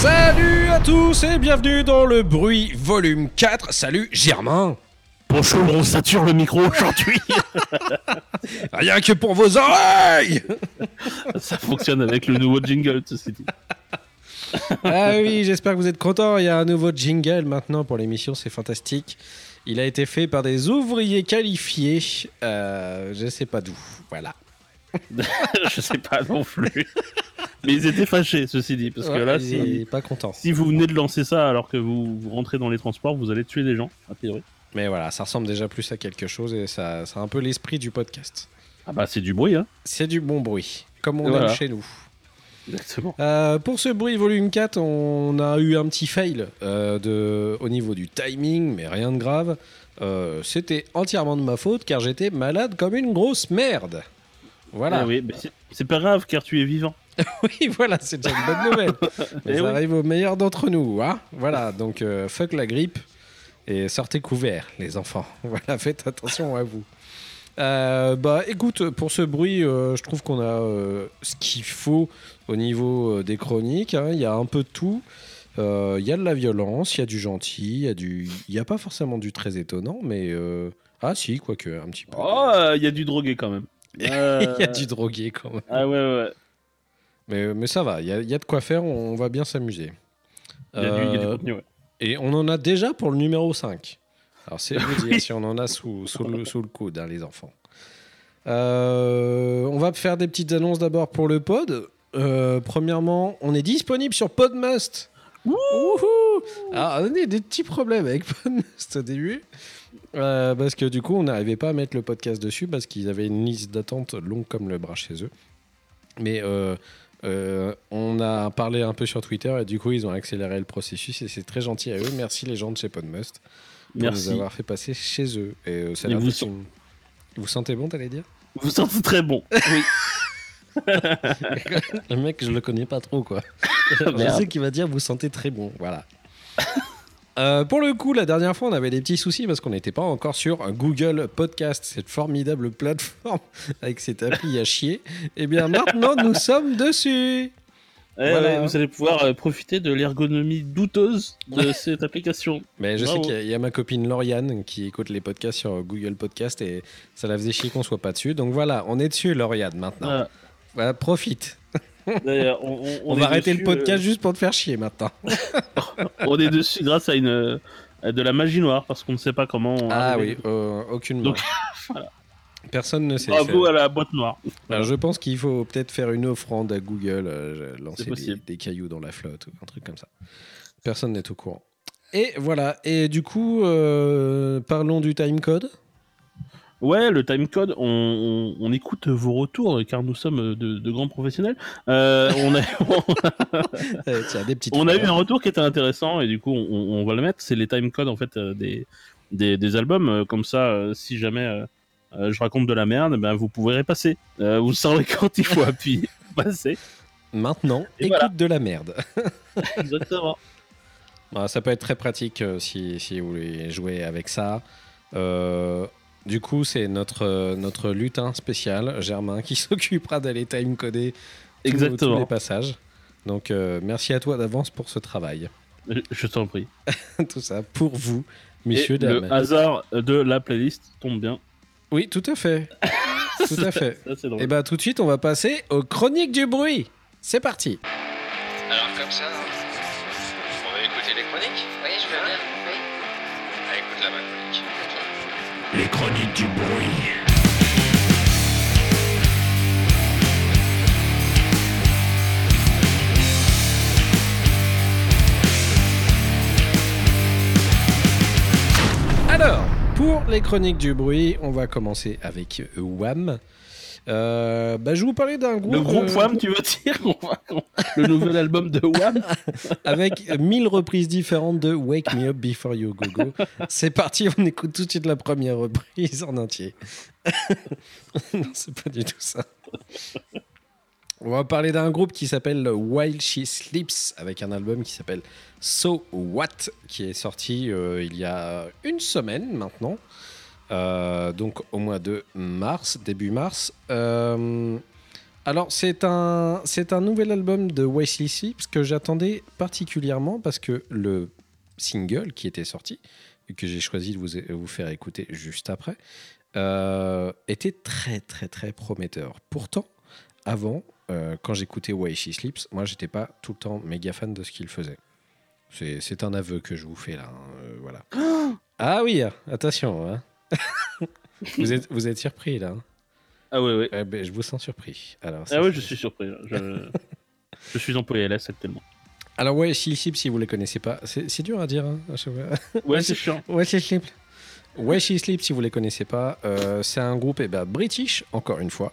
Salut à tous et bienvenue dans le bruit volume 4. Salut Germain. Bonjour, on sature le micro aujourd'hui. Rien que pour vos oreilles. Ça fonctionne avec le nouveau jingle, ceci dit. Ah oui, j'espère que vous êtes contents. Il y a un nouveau jingle maintenant pour l'émission, c'est fantastique. Il a été fait par des ouvriers qualifiés. Euh, je sais pas d'où. Voilà. Je sais pas non plus. Mais ils étaient fâchés, ceci dit. Parce que là, si, pas content. si vous venez de lancer ça alors que vous, vous rentrez dans les transports, vous allez tuer des gens, a priori. Mais voilà, ça ressemble déjà plus à quelque chose et ça, c'est un peu l'esprit du podcast. Ah bah, c'est du bruit, hein. C'est du bon bruit, comme on voilà. aime chez nous. Exactement. Euh, pour ce bruit volume 4, on a eu un petit fail euh, de, au niveau du timing, mais rien de grave. Euh, C'était entièrement de ma faute car j'étais malade comme une grosse merde. Voilà. Eh oui, c'est- pas grave car tu es vivant. Oui, voilà, c'est déjà une bonne nouvelle. Mais Eh ça oui. arrive aux meilleurs d'entre nous. Hein voilà, donc fuck la grippe et sortez couverts, les enfants. Voilà, faites attention à vous. Euh, bah écoute, pour ce bruit, euh, je trouve qu'on a euh, ce qu'il faut au niveau euh, des chroniques. hein. Il y a un peu de tout. Euh, Il y a de la violence, il y a du gentil, il y a du, il y a pas forcément du très étonnant, mais euh, ah si, quoique un petit peu. Oh, il y a du drogué quand même. Euh, Il y a du drogué quand même. Ah ouais, ouais. Mais, mais ça va, il y, a- il y a de quoi faire, on, va bien s'amuser. Il y, a du- il y a du Euh, contenu, ouais. Et on en a déjà pour le numéro 5. Alors c'est vous dire si on en a sous, sous, le, sous le coude, hein, les enfants. Euh, on va faire des petites annonces d'abord pour le pod. Euh, premièrement, on est disponible sur Podmust. Wouhou Alors, on a des petits problèmes avec Podmust au début. Euh, parce que du coup, on n'arrivait pas à mettre le podcast dessus parce qu'ils avaient une liste d'attente longue comme le bras chez eux. Mais euh, euh, on a parlé un peu sur Twitter et du coup, ils ont accéléré le processus et c'est très gentil à eux. Merci les gens de chez Podmust pour nous avoir fait passer chez eux. Et euh, ça Et leur vous une- Vous sentez bon, t'allais dire? Vous sentez très bon. Le mec, je le connais pas trop, quoi. je sais qu'il va dire vous sentez très bon. Voilà. Euh, pour le coup, la dernière fois, on avait des petits soucis parce qu'on n'était pas encore sur Google Podcast, cette formidable plateforme avec cette appli à chier. Et bien maintenant, nous sommes dessus. Eh Voilà. ouais, vous allez pouvoir euh, profiter de l'ergonomie douteuse de cette application. Mais je sais qu'il y a- il y, a ma copine Lauriane qui écoute les podcasts sur Google Podcast et ça la faisait chier qu'on soit pas dessus. Donc voilà, on est dessus, Lauriane, maintenant. Voilà. Voilà, profite. D'ailleurs, on, on- On, on va arrêter dessus, le podcast juste pour te faire chier maintenant. euh, on est dessus grâce à une euh, de la magie noire parce qu'on ne sait pas comment. Ah arriver. oui, euh, aucune Donc. Personne ne sait. Bravo faire. à la boîte noire. Alors, je pense qu'il faut peut-être faire une offrande à Google, euh, lancer des, des cailloux dans la flotte ou un truc comme ça. Personne n'est au courant. Et voilà. Et du coup, euh, parlons du timecode. Ouais, le timecode, on, on, on écoute vos retours car nous sommes de, de grands professionnels. Euh, on a, tiens, des petites. on a eu un retour qui était intéressant et du coup on, on va le mettre. C'est les timecodes en fait euh, des, des, des albums. Euh, Comme ça, si jamais euh, je raconte de la merde, ben vous pourrez passer. Euh, vous saurez quand il faut appuyer, passer. Maintenant, Et écoute voilà. de la merde. Exactement. Bah, ça peut être très pratique si, si vous voulez jouer avec ça. Euh, du coup, c'est notre, euh, notre lutin spécial, Germain, qui s'occupera d'aller timecoder tous- les passages. Donc, euh, merci à toi d'avance pour ce travail. Je, je t'en prie. Tout ça pour vous, messieurs, Et dames. le hasard de la playlist tombe bien. Oui, tout à fait. Tout à fait. Ça. Et bah, tout de suite, on va passer aux chroniques du bruit. C'est parti. Alors comme ça, on va écouter les chroniques Oui, je veux bien. Oui. Ah, écoute là ma chronique. Les chroniques du bruit. Alors, pour les chroniques du bruit, on va commencer avec Wham. Euh, bah, je vais vous parler d'un groupe. Le groupe euh, Wham, tu veux dire Le nouvel album de Wham avec 1000 reprises différentes de Wake Me Up Before You Go Go. C'est parti, on écoute tout de suite la première reprise en entier. non, c'est pas du tout ça. On va parler d'un groupe qui s'appelle While She Sleeps avec un album qui s'appelle So What qui est sorti euh, il y a une semaine maintenant. Euh, donc au mois de mars, début mars. Euh, alors c'est un, c'est un nouvel album de Wesley Sleeps que j'attendais particulièrement parce que le single qui était sorti, que j'ai choisi de vous, vous faire écouter juste après, euh, était très très très prometteur. Pourtant, avant, quand j'écoutais Why She Sleeps, moi j'étais pas tout le temps méga fan de ce qu'il faisait. C'est, c'est un aveu que je vous fais là. hein, voilà. ah oui, attention. hein. Vous, êtes, vous êtes surpris là. hein. Ah ouais, ouais. Eh ben, je vous sens surpris. Alors, Ah ouais, c'est- je suis surpris. là. Je, je suis en PLS actuellement. Alors ouais, Sleeps, si vous les connaissez pas, c'est, c'est dur à dire. hein. Ouais, c'est chiant. Ouais, Sleeps. Ouais, She Sleeps, si vous les connaissez pas, euh, c'est un groupe eh ben, british, encore une fois,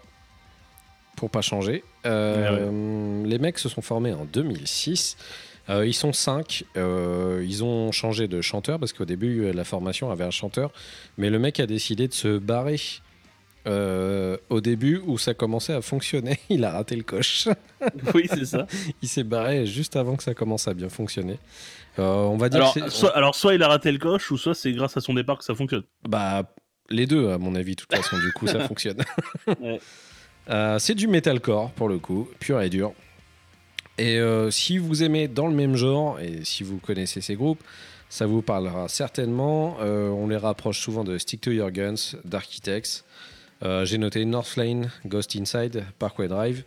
pour pas changer. Euh, Les mecs se sont formés en 2006. Euh, ils sont cinq. Euh, ils ont changé de chanteur parce qu'au début, la formation avait un chanteur, mais le mec a décidé de se barrer. euh, au début où ça commençait à fonctionner, il a raté le coche. Oui, c'est ça. Il s'est barré juste avant que ça commence à bien fonctionner. On va dire Alors que soit, alors, soit il a raté le coche, ou soit c'est grâce à son départ que ça fonctionne. Bah, les deux, à mon avis, de toute façon, du coup, ça fonctionne. Ouais. C'est du metalcore, pour le coup, pur et dur. Et euh, si vous aimez dans le même genre, et si vous connaissez ces groupes, ça vous parlera certainement. Euh, on les rapproche souvent de Stick to Your Guns, d'Architects. Euh, J'ai noté North Lane, Ghost Inside, Parkway Drive,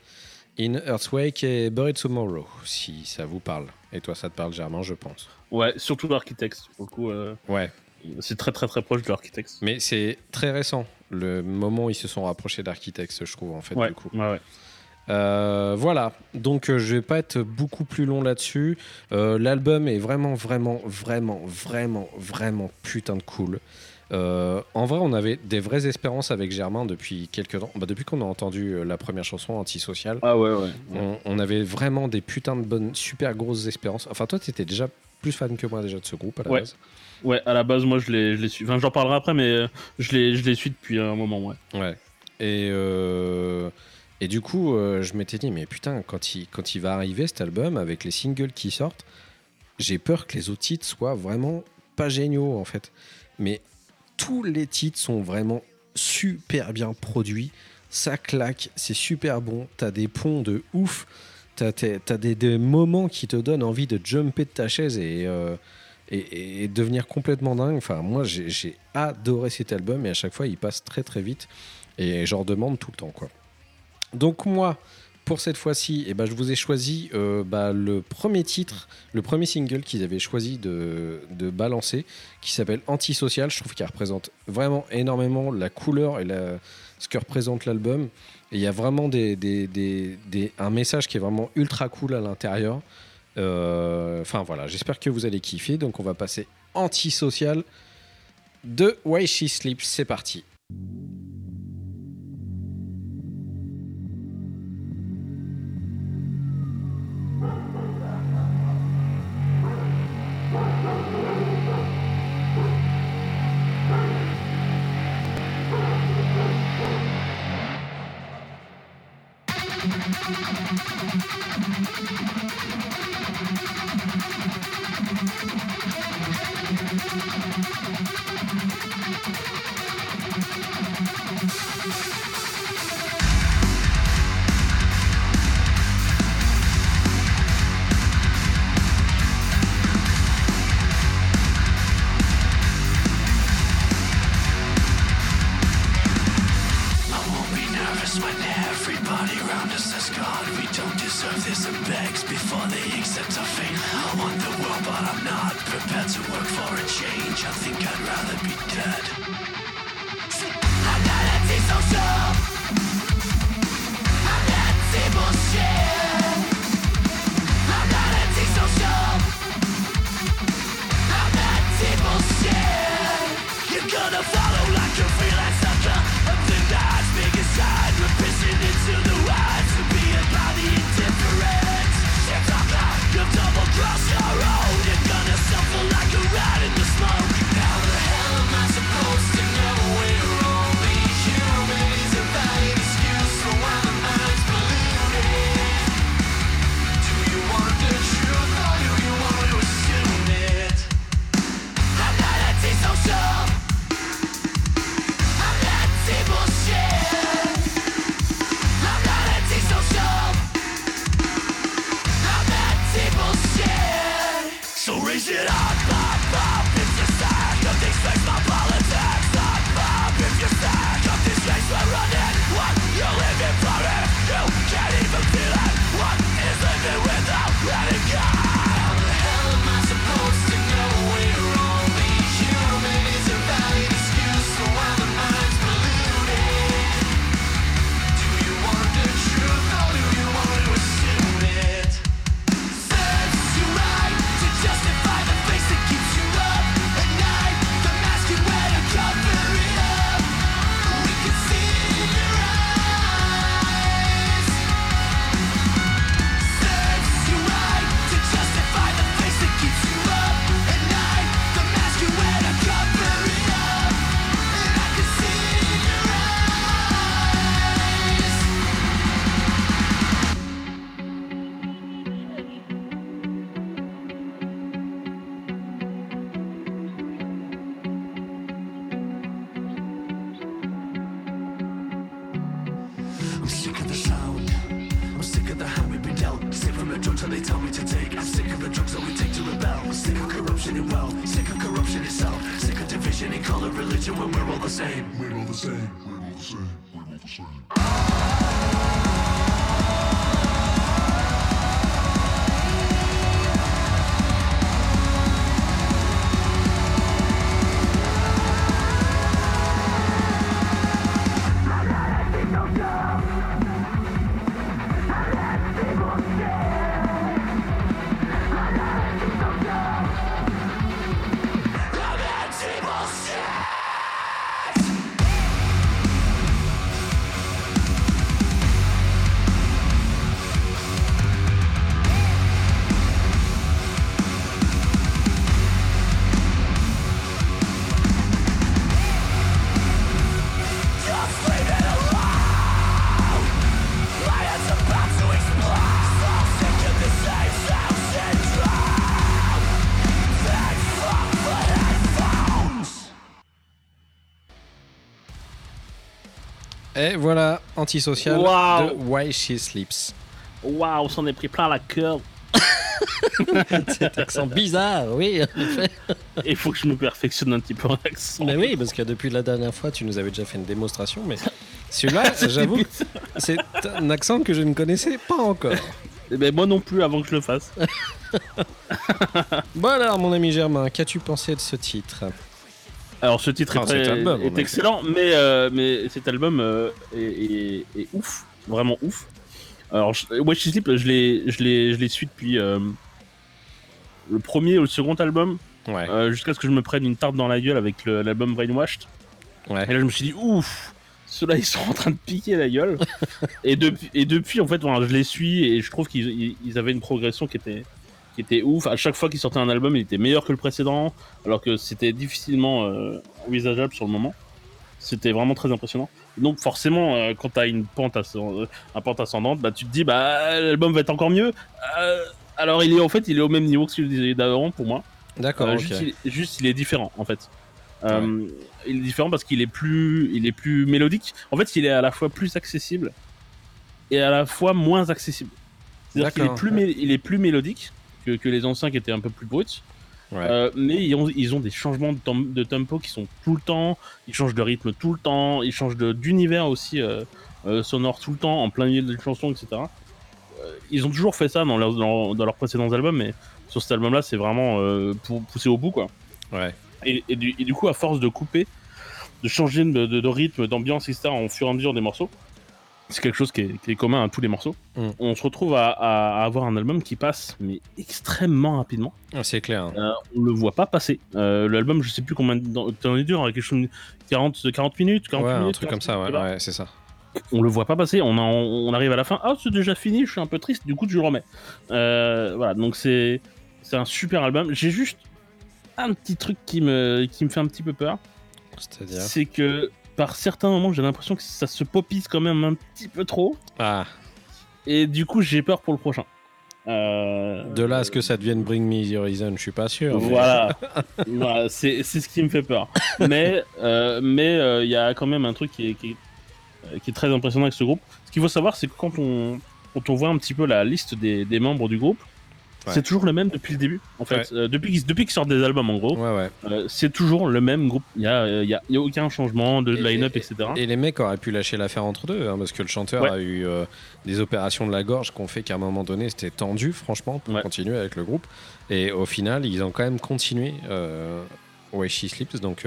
In Earthquake et Buried Tomorrow, si ça vous parle. Et toi, ça te parle, Germain, je pense. Ouais, surtout l'Architects. Pour le coup, euh, Ouais. c'est très très très proche de l'Architects. Mais c'est très récent, le moment où ils se sont rapprochés d'Architects, je trouve, en fait, Ouais, du coup. ouais, ouais. Euh, voilà, donc euh, je vais pas être beaucoup plus long là-dessus. Euh, L'album est vraiment, vraiment, vraiment, vraiment, vraiment putain de cool. Euh, en vrai, on avait des vraies espérances avec Germain depuis quelques temps. Bah, depuis qu'on a entendu la première chanson, Antisocial, Ah ouais, ouais. on, on avait vraiment des putains de bonnes, super grosses espérances. Enfin, toi, t'étais déjà plus fan que moi déjà de ce groupe à la Ouais. base. Ouais, à la base, moi, je l'ai je. Enfin, j'en parlerai après, mais je l'ai je l'ai su depuis un moment, ouais. Ouais. Et, euh, et du coup, euh, je m'étais dit, mais putain, quand il, va arriver cet album avec les singles qui sortent, j'ai peur que les autres titres soient vraiment pas géniaux en fait. Mais tous les titres sont vraiment super bien produits. Ça claque, c'est super bon. T'as des ponts de ouf. T'as des, moments qui te donnent envie de jumper de ta chaise et, euh, et, devenir complètement dingue. Enfin, moi, j'ai adoré cet album et à chaque fois, il passe très très vite. Et j'en demande tout le temps, quoi. Donc moi, pour cette fois-ci, eh ben, je vous ai choisi euh, bah, le premier titre, le premier single qu'ils avaient choisi de, de balancer, qui s'appelle Antisocial. Je trouve qu'il représente vraiment énormément la couleur et ce que représente l'album. Et il y a vraiment des- des- des- un message qui est vraiment ultra cool à l'intérieur. Euh, Enfin voilà, j'espère que vous allez kiffer. Donc on va passer Antisocial de Why She Sleeps. C'est parti. Sick of the sound. I'm sick of the hand we've been dealt. Sick from the drugs that they tell me to take. I'm sick of the drugs that we take to rebel. Sick of corruption in wealth. Sick of corruption itself. Sick of division in color, religion when we're all the same. We're all the same. We're all the same. Et voilà, antisocial Waouh. de Why She Sleeps. Waouh, on s'en est pris plein la cœur. Cet accent bizarre, oui, en effet. Il faut que je me perfectionne un petit peu en accent. Mais oui, parce que depuis la dernière fois, tu nous avais déjà fait une démonstration, mais celui-là, j'avoue, c'est un accent que je ne connaissais pas encore. Eh ben, moi non plus avant que je le fasse. Bon alors, mon ami Germain, qu'as-tu pensé de ce titre? Alors ce titre est, très- album, est excellent, mais, euh, mais cet album euh, est, est- est ouf, vraiment ouf. Alors je- Watch Sleep, je l'ai, je l'ai, je l'ai su depuis euh, le premier ou le second album, Ouais, euh, jusqu'à ce que je me prenne une tarte dans la gueule avec l'album Brainwashed. ouais. Et là je me suis dit ouf, ceux-là ils sont en train de piquer la gueule. et, depuis, et depuis en fait, voilà, je les suis et je trouve qu'ils ils- ils avaient une progression qui était qui était ouf. À chaque fois qu'ils sortaient un album, il était meilleur que le précédent, alors que c'était difficilement euh, envisageable sur le moment. C'était vraiment très impressionnant. Donc forcément, euh, quand t'as une pente, euh, un pente ascendante, bah tu te dis bah l'album va être encore mieux. Euh, alors il est en fait il est au même niveau que celui d'avant pour moi. D'accord, Euh, juste, il, juste, il est différent en fait. Il est différent parce qu'il est plus, il est plus mélodique. En fait, il est à la fois plus accessible et à la fois moins accessible. C'est-à-dire qu'il est plus, il est plus mélodique que, que les anciens qui étaient un peu plus bruts. Ouais. Euh, mais ils ont, ils ont des changements de, tem- de tempo qui sont tout le temps. Ils changent de rythme tout le temps. Ils changent de- d'univers aussi euh, euh, sonore tout le temps, en plein milieu de chansons, etc. Ils ont toujours fait ça dans, leurs- dans, dans leurs précédents albums, mais sur cet album-là, c'est vraiment pour pousser au bout, quoi. Ouais. Et, et du, et du coup, à force de couper, de changer de, de- de rythme, d'ambiance, etc., en fur et à mesure des morceaux, c'est quelque chose qui est, qui est commun à tous les morceaux. Mm. On se retrouve à, avoir un album qui passe, mais extrêmement rapidement. Ah, C'est clair. hein. Euh, on le voit pas passer. Euh, L'album, je sais plus combien de temps il dure, quelque chose de 40, 40 minutes, 40 Ouais, un truc comme ça, ouais, 40 ouais, c'est ça. on le voit pas passer. On, arrive à la fin. Ah, c'est déjà fini. Je suis un peu triste. Du coup, je le remets. Euh, voilà. Donc c'est c'est un super album. J'ai juste un petit truc qui me qui me fait un petit peu peur. C'est-à-dire? C'est que par certains moments, j'ai l'impression que ça se popise quand même un petit peu trop. Ah, Et du coup, j'ai peur pour le prochain. Euh, de là à ce que ça devienne Bring Me the Horizon, je suis pas sûr. mais- Voilà, Voilà, c'est c'est ce qui me fait peur. Mais euh, mais euh, il y a quand même un truc qui est, qui, est, qui est très impressionnant avec ce groupe. Ce qu'il faut savoir, c'est que quand on, quand on voit un petit peu la liste des, des membres du groupe, Ouais. C'est toujours le même depuis le début, en fait. Euh, depuis qu'ils depuis sortent des albums, en gros, Ouais, euh, c'est toujours le même groupe. Il y a, euh, y a, il y a aucun changement de line-up, et- etc. Et les mecs auraient pu lâcher l'affaire entre deux, hein, parce que le chanteur a eu des opérations de la gorge qu'on fait qu'à un moment donné, c'était tendu, franchement, pour continuer avec le groupe. Et au final, ils ont quand même continué euh, Way She Sleeps, donc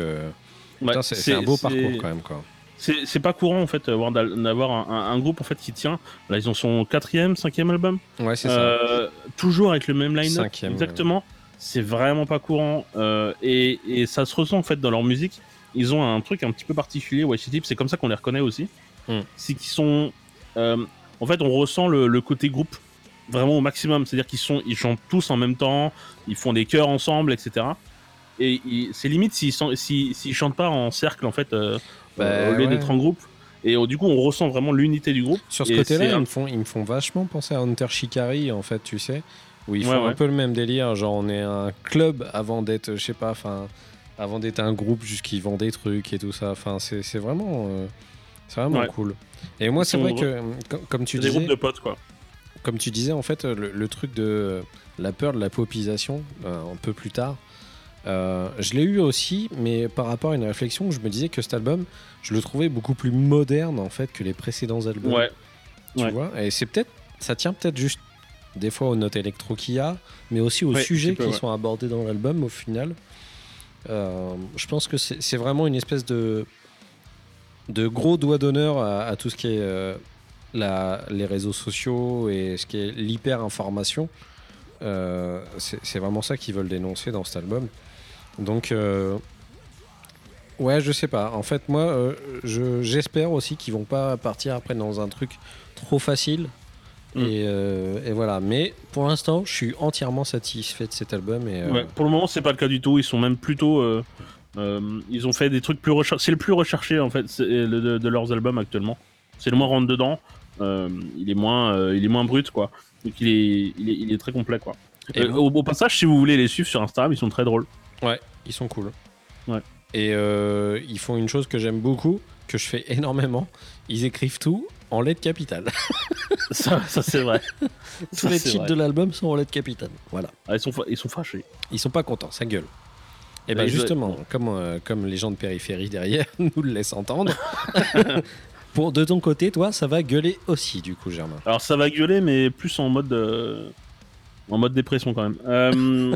c'est un beau parcours quand même. Quoi. C'est c'est pas courant en fait d'al- d'avoir un, un- un groupe en fait qui tient. Là ils ont son quatrième, cinquième album. Ouais, c'est ça. Euh, toujours avec le même line-up. Cinquième, Exactement. C'est vraiment pas courant euh, et, et ça se ressent en fait dans leur musique. Ils ont un truc un petit peu particulier. Ouais, c'est comme ça qu'on les reconnaît aussi. Mm. C'est qu'ils sont. euh, en fait, on ressent le, le côté groupe vraiment au maximum. C'est-à-dire qu'ils sont, ils chantent tous en même temps, ils font des chœurs ensemble, etc. Et c'est limite s'ils s'ils chantent pas en cercle en fait euh, Bah, euh, au lieu ouais. d'être en groupe. Et euh, du coup, on ressent vraiment l'unité du groupe. Sur ce côté-là, ils me, font, ils me font vachement penser à Hunter Shikari, en fait, tu sais, où ils Ouais, font un ouais. peu le même délire, genre on est un club avant d'être, je sais pas, enfin, avant d'être un groupe juste qui vend des trucs et tout ça. Enfin, c'est c'est vraiment, euh, c'est vraiment Ouais. cool. Et moi, c'est vrai vra- que, com- comme tu C'est des disais, groupes de potes quoi. comme tu disais, en fait, le, le truc de la peur de la popisation, euh, un peu plus tard, euh, je l'ai eu aussi, mais par rapport à une réflexion, je me disais que cet album, je le trouvais beaucoup plus moderne en fait que les précédents albums. Ouais. Tu Ouais. vois Et c'est peut-être, ça tient peut-être juste des fois aux notes électro qu'il y a, mais aussi aux Ouais, sujets qui ouais. sont abordés dans l'album au final. Euh, je pense que c'est vraiment une espèce de de gros doigt d'honneur à, à tout ce qui est euh, la, les réseaux sociaux et ce qui est l'hyper information. Euh, c'est c'est vraiment ça qu'ils veulent dénoncer dans cet album. Donc, euh, ouais, je sais pas. En fait, moi, euh, je- j'espère aussi qu'ils vont pas partir après dans un truc trop facile. Mm. Et, euh, et voilà. Mais pour l'instant, je suis entièrement satisfait de cet album. Et, Ouais, pour le moment, c'est pas le cas du tout. Ils sont même plutôt. ils ont fait des trucs plus recherchés. C'est le plus recherché en fait de, de leurs albums actuellement. C'est le moins rentre dedans. Il est moins, il est moins brut quoi. Donc il est, il est, il est très complet quoi. Et Euh, au passage, si vous voulez les suivre sur Instagram, ils sont très drôles. Ouais, ils sont cool. Ouais. Et euh, ils font une chose que j'aime beaucoup, que je fais énormément. Ils écrivent tout en lettres capitales. ça, ça c'est vrai. Tous Ça, les titres vrai. de l'album sont en lettres capitales. Voilà. Ah, ils sont, ils sont fâchés. Ils sont pas contents, ça gueule. Et ben Ouais, justement, comme, euh, comme les gens de périphérie derrière nous le laissent entendre. Pour de ton côté, toi, ça va gueuler aussi, du coup, Germain. Alors ça va gueuler, mais plus en mode euh, en mode dépression quand même. Euh,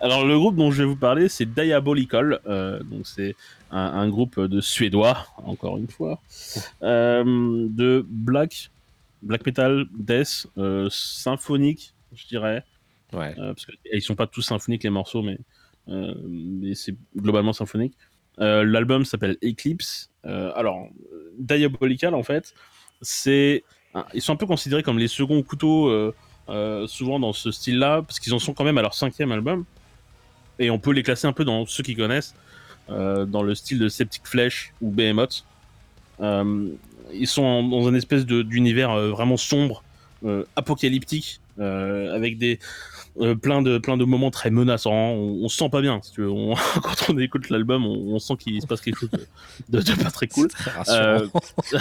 Alors le groupe dont je vais vous parler, c'est Diabolical. Euh, donc c'est un, un groupe de Suédois, encore une fois, euh, de black, black metal, death, euh, symphonique, je dirais. Ouais. Parce qu'ils sont pas tous symphoniques les morceaux, mais, mais c'est globalement symphonique. L'album s'appelle Eclipse. Alors, Diabolical, en fait, c'est. Ils sont un peu considérés comme les seconds couteaux, euh, souvent dans ce style-là, parce qu'ils en sont quand même à leur cinquième album. Et on peut les classer un peu dans ceux qui connaissent, euh, dans le style de Septic Flesh ou Behemoth. Euh, ils sont dans un espèce d'univers euh, vraiment sombre, apocalyptique, avec des euh, plein de plein de moments très menaçants. On, on se sent pas bien. Si tu veux. On- quand on écoute l'album, on, on sent qu'il se passe quelque chose de, de- de pas très cool. Très rassurant.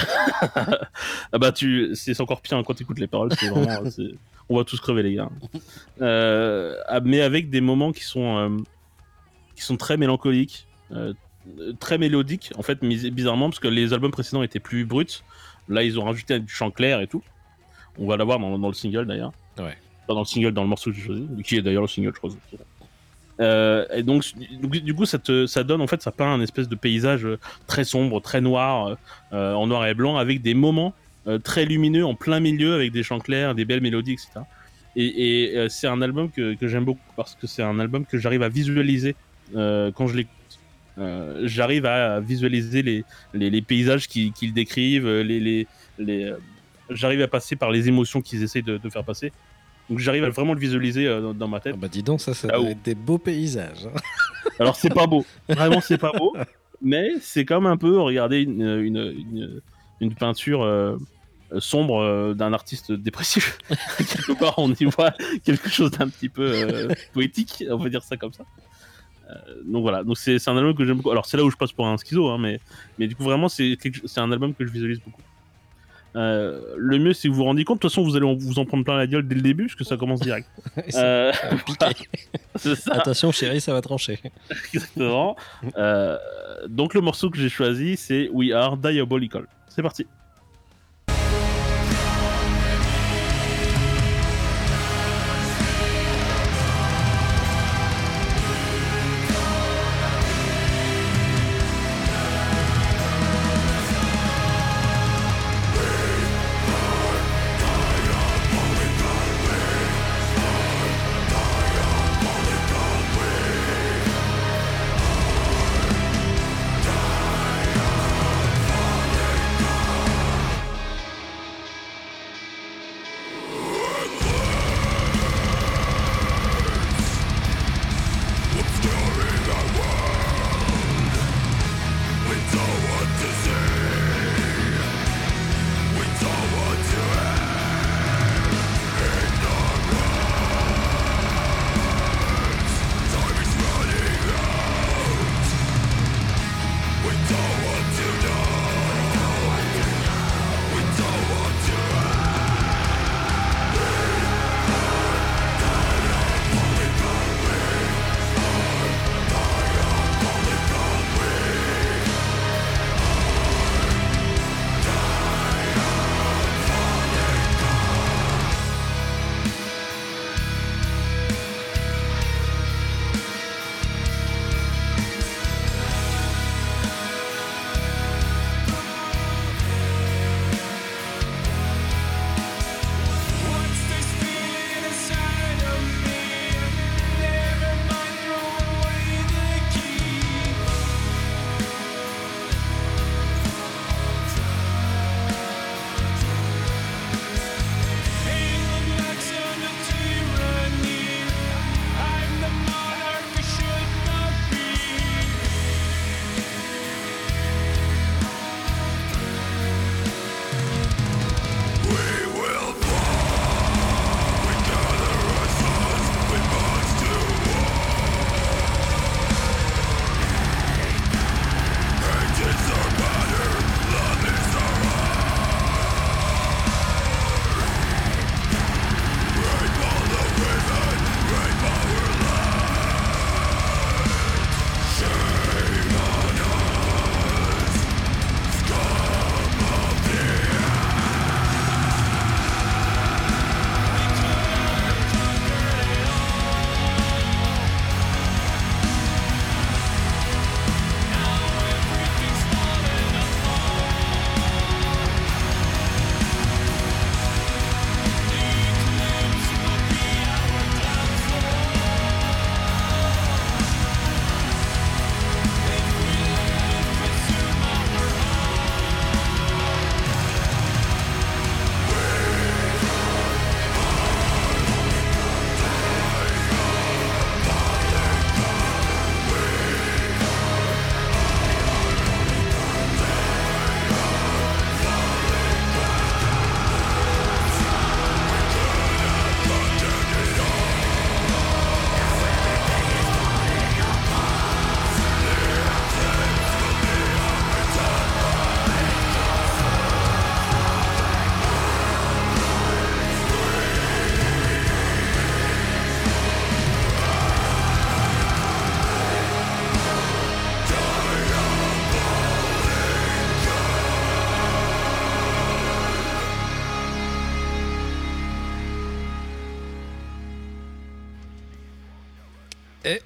ah bah tu, c'est encore pire hein, quand tu écoutes les paroles. C'est vraiment, c'est- on va tous crever les gars. Euh, ah, mais avec des moments qui sont euh, qui sont très mélancoliques, euh, très mélodiques en fait, bizarrement parce que les albums précédents étaient plus bruts. Là, ils ont rajouté du chant clair et tout. On va l'avoir dans, dans le single d'ailleurs. Ouais. Dans le single, dans le morceau que j'ai choisi, qui est d'ailleurs le single, je crois. Euh, et donc, du coup, ça, ça donne en fait, ça peint un espèce de paysage euh, très sombre, très noir, euh, en noir et blanc, avec des moments euh, très lumineux en plein milieu, avec des chants clairs, des belles mélodies, etc. Et, euh, c'est un album que, que j'aime beaucoup parce que c'est un album que j'arrive à visualiser euh, quand je l'écoute. Euh, j'arrive à visualiser les, les, les paysages qu'ils décrivent, les, les, euh, j'arrive à passer par les émotions qu'ils essayent de faire passer. Donc j'arrive à vraiment le visualiser euh, dans, dans ma tête. Ah bah dis donc, ça, ça Ah doit ouais. être des beaux paysages. hein. Alors c'est pas beau, vraiment c'est pas beau, mais c'est comme un peu regarder une, une, une, une peinture euh, sombre euh, d'un artiste dépressif. quelque part on y voit quelque chose d'un petit peu euh, poétique, on va dire ça comme ça. Donc voilà, donc c'est un album que j'aime beaucoup. Alors c'est là où je passe pour un schizo, hein, mais, mais du coup vraiment c'est un album que je visualise beaucoup. Euh, le mieux, c'est que vous vous rendiez compte. De toute façon, vous allez vous en prendre plein la gueule dès le début, parce que ça commence direct. C'est Euh, ça, Attention, chérie, ça va trancher. exactement. Euh, donc, le morceau que j'ai choisi, c'est We Are Diabolical. C'est parti.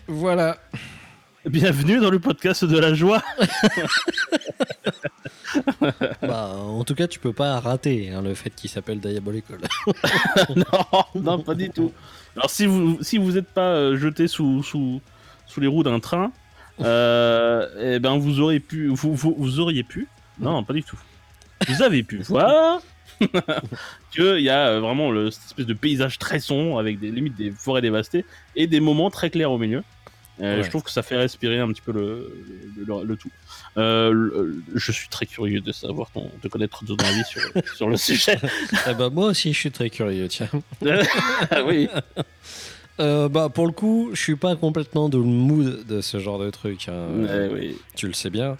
Voilà. Bienvenue dans le podcast de la joie. Bah, en tout cas, tu peux pas rater hein, le fait qu'il s'appelle Diabolical. non, non, pas du tout. Alors si vous si vous n'êtes pas euh, jeté sous, sous sous les roues d'un train, euh, eh ben vous auriez pu vous, vous, vous auriez pu non, non pas du tout. Vous avez pu voir que il y a euh, vraiment le, cette espèce de paysage très sombre avec des limites des forêts dévastées et des moments très clairs au milieu. Euh, Ouais. Je trouve que ça fait respirer un petit peu le, le, le- le tout. Euh, je suis très curieux de savoir ton, de connaître ton avis sur, sur le sujet. Eh bah, moi aussi, je suis très curieux, tiens. Oui. Euh, bah, pour le coup, je suis pas complètement dans le mood de ce genre de truc. hein. Ouais, oui. Tu le sais bien.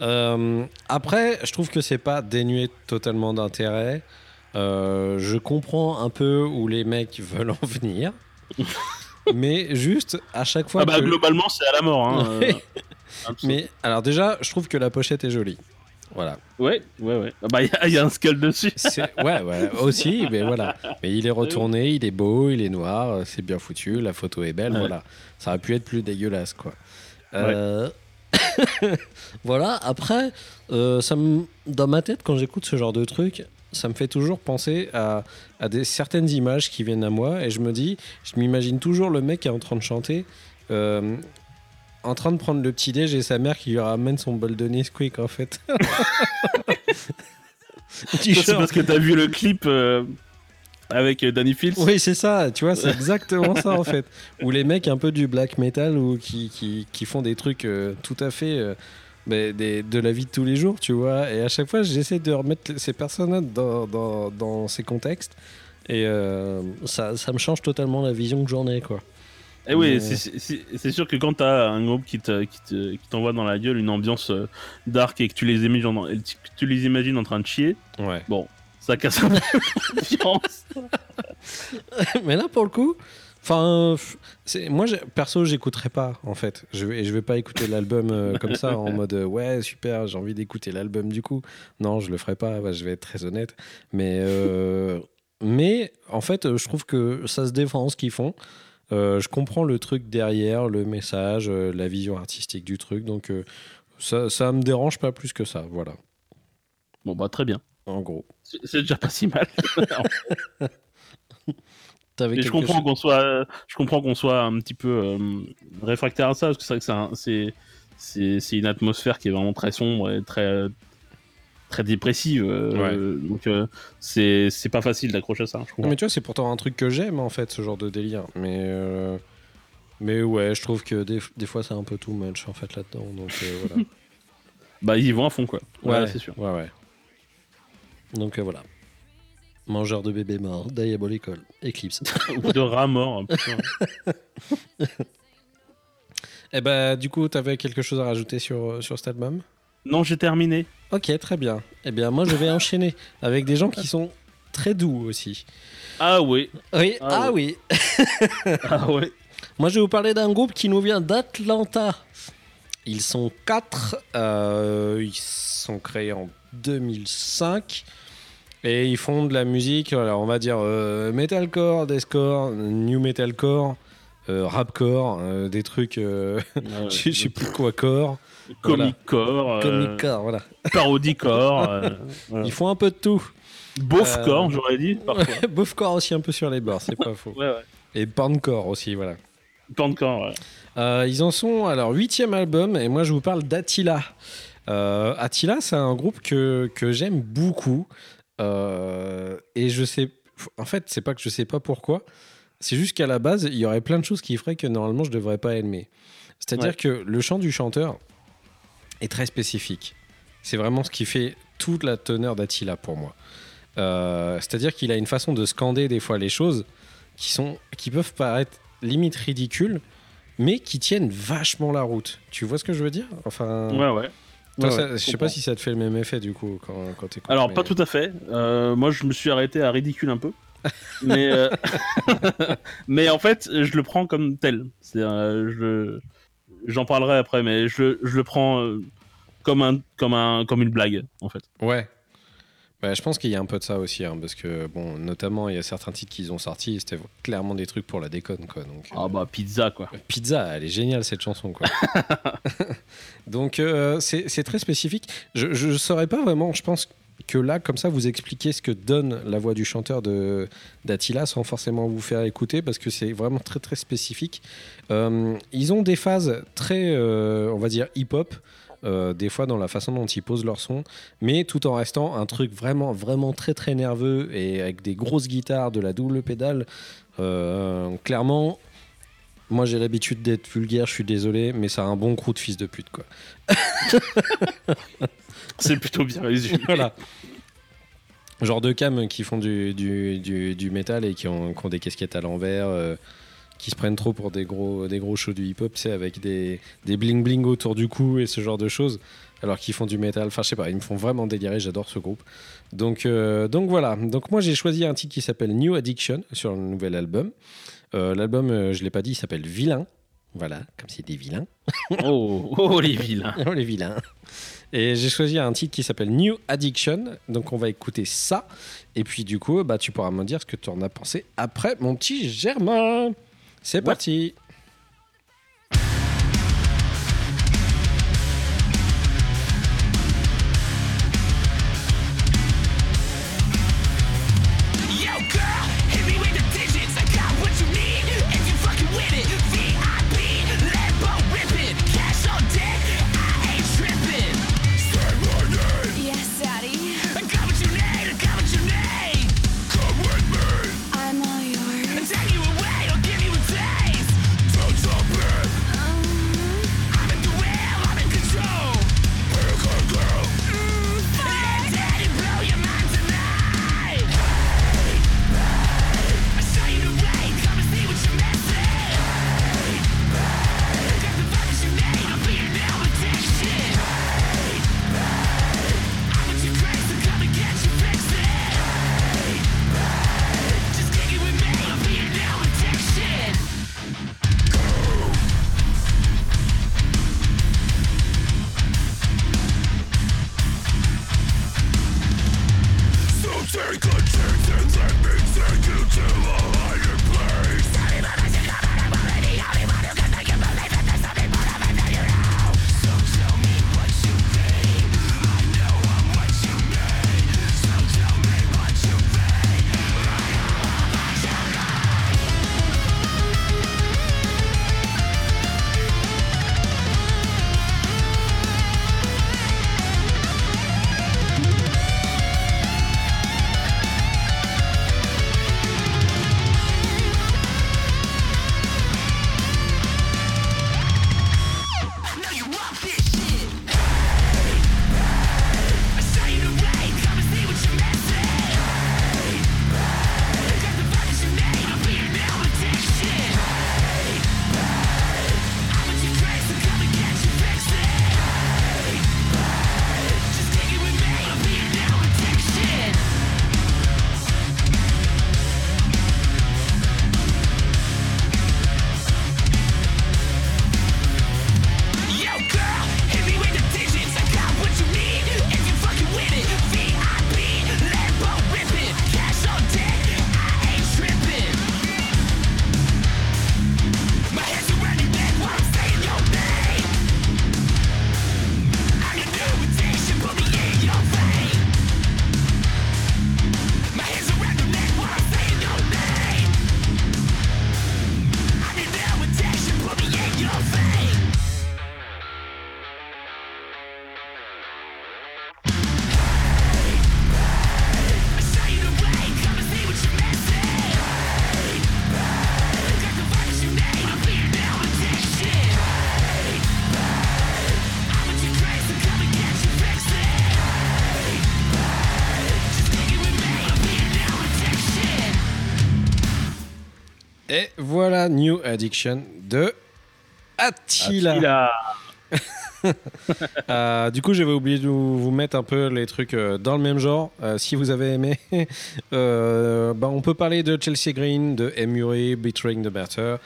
Euh, après, je trouve que c'est pas dénué totalement d'intérêt. Euh, je comprends un peu où les mecs veulent en venir. mais juste, à chaque fois Ah bah que... globalement c'est à la mort. Hein, euh. Mais alors déjà, je trouve que la pochette est jolie. Voilà. Ouais, ouais, ouais. Ah bah il y, a- il y a un skull dessus. Ouais, ouais, aussi, mais voilà. Mais il est retourné, il est beau, il est noir, euh, c'est bien foutu, la photo est belle, Ouais. voilà. Ça aurait pu être plus dégueulasse, quoi. Euh, voilà, après, euh, ça me... dans ma tête, quand j'écoute ce genre de truc, ça me fait toujours penser à, à des, certaines images qui viennent à moi, et je me dis, je m'imagine toujours le mec qui est en train de chanter. euh, en train de prendre le petit déj et sa mère qui lui ramène son bol de Nesquik en fait. C'est parce que t'as vu le clip euh, avec euh, Danny Fields? Oui, c'est ça, tu vois, c'est exactement ça en fait. Ou les mecs un peu du black metal ou qui, qui, qui font des trucs euh, tout à fait euh, mais des- de la vie de tous les jours, tu vois. Et à chaque fois, j'essaie de remettre ces personnages dans, dans, dans ces contextes. Et euh, ça, ça me change totalement la vision que j'en ai, quoi. Et oui, Mais- c'est- sûr que quand t'as un groupe qui te- qui te- qui t'envoie dans la gueule une ambiance euh, dark et que tu les imagines, en- tu les imagines en train de chier, Ouais. ça casse un peu l'ambiance. Mais là, pour le coup, enfin, moi, perso, j'écouterai pas en fait. Je vais, je vais pas écouter l'album euh, comme ça en mode euh, ouais super, j'ai envie d'écouter l'album du coup. Non, je le ferai pas. bah, je vais être très honnête. Mais euh, mais en fait, je trouve que ça se défend ce qu'ils font. Euh, je comprends le truc derrière, le message, la vision artistique du truc. Donc ça, ça me dérange pas plus que ça. Voilà, Bon bah très bien. en gros. C'est c'est déjà pas si mal. Je comprends chose- qu'on soit, je comprends qu'on soit un petit peu euh, réfractaire à ça parce que c'est vrai que c'est un- c'est c'est c'est une atmosphère qui est vraiment très sombre et très très dépressive. euh, Donc euh, c'est c'est pas facile d'accrocher à ça. Je mais tu vois, c'est pourtant un truc que j'aime en fait, ce genre de délire. Mais, euh, mais ouais, je trouve que des, des fois c'est un peu too much en fait là-dedans. Donc euh, voilà. Bah ils y vont à fond quoi. Ouais, Ouais, c'est sûr. Ouais, ouais. Donc euh, voilà. Mangeur de bébés morts, Diabolical, Eclipse. Ou de rats morts. Et bah, du coup, t'avais quelque chose à rajouter sur, sur cet album? Non, j'ai terminé. Ok, très bien. Eh bien, moi je vais enchaîner avec des gens qui sont très doux aussi. Ah oui. Oui, Ah ah oui. Ah. Moi, je vais vous parler d'un groupe qui nous vient d'Atlanta. Ils sont quatre. euh, ils sont créés en 2005. Et ils font de la musique, voilà, on va dire euh, metalcore, deathcore, new metalcore, euh, rapcore, euh, des trucs, je sais plus quoi, core, Comic core. euh, comic core, voilà. Parodie core. voilà. Ils font un peu de tout. Beauf Euh, core, j'aurais dit. Parfois. Beaufcore aussi un peu sur les bords, c'est pas faux. Ouais, ouais. Et porncore aussi, voilà. Porncore, ouais. Ils en sont à leur huitième album et moi je vous parle d'Attila. Euh, Attila, c'est un groupe que, que j'aime beaucoup Euh, et je sais, en fait, c'est pas que je sais pas pourquoi. C'est juste qu'à la base, il y aurait plein de choses qui feraient que normalement je devrais pas aimer. C'est-à-dire Ouais. que le chant du chanteur est très spécifique. C'est vraiment ce qui fait toute la teneur d'Attila pour moi. Euh, C'est-à-dire qu'il a une façon de scander des fois les choses qui, sont, qui peuvent paraître limite ridicules, mais qui tiennent vachement la route. Tu vois ce que je veux dire? Enfin, Ouais, ouais. Toi, Ouais, ça- ouais, je sais pas si ça te fait le même effet du coup quand, quand tu Alors, pas tout à fait. Euh, moi, je me suis arrêté à ridicule un peu. mais, euh, mais en fait, je le prends comme tel. Euh, je, j'en parlerai après, mais je, je le prends euh, comme un, comme un, comme une blague, en fait. Ouais. Bah, je pense qu'il y a un peu de ça aussi, hein, parce que, bon, notamment, il y a certains titres qu'ils ont sortis, c'était clairement des trucs pour la déconne, quoi. Donc, Ah bah pizza quoi. Pizza, elle est géniale cette chanson quoi. Donc euh, c'est c'est très spécifique. Je ne saurais pas vraiment, je pense que là, comme ça, vous expliquez ce que donne la voix du chanteur de d'Attila sans forcément vous faire écouter parce que c'est vraiment très très spécifique. Euh, ils ont des phases très, euh, on va dire, hip-hop. Euh, des fois dans la façon dont ils posent leur son, mais tout en restant un truc vraiment vraiment très très nerveux et avec des grosses guitares, de la double pédale. Euh, clairement, moi, j'ai l'habitude d'être vulgaire, je suis désolé, mais ça a un bon crew de fils de pute, quoi. C'est plutôt bien résumé. voilà. Genre de cam qui font du, du, du, du métal et qui ont, qui ont des casquettes à l'envers, euh, qui se prennent trop pour des gros, des gros shows du hip-hop, c'est avec des, des bling bling autour du cou et ce genre de choses, alors qu'ils font du métal. Enfin, je sais pas, ils me font vraiment délirer. J'adore ce groupe. Donc, euh, donc voilà. Donc moi, j'ai choisi un titre qui s'appelle New Addiction sur le nouvel album. Euh, L'album, euh, je l'ai pas dit, il s'appelle Vilain. Voilà, comme c'est des vilains. Oh, oh les vilains. Oh, les vilains. Et j'ai choisi un titre qui s'appelle New Addiction. Donc on va écouter ça. Et puis du coup, bah, tu pourras me dire ce que tu en as pensé après, mon petit Germain. C'est parti. Voilà New Addiction de Attila. Il a. Euh, du coup, j'avais oublié de vous mettre un peu les trucs euh, dans le même genre. Euh, si vous avez aimé, euh, bah, on peut parler de Chelsea Green, de Emery, Betraying the Better,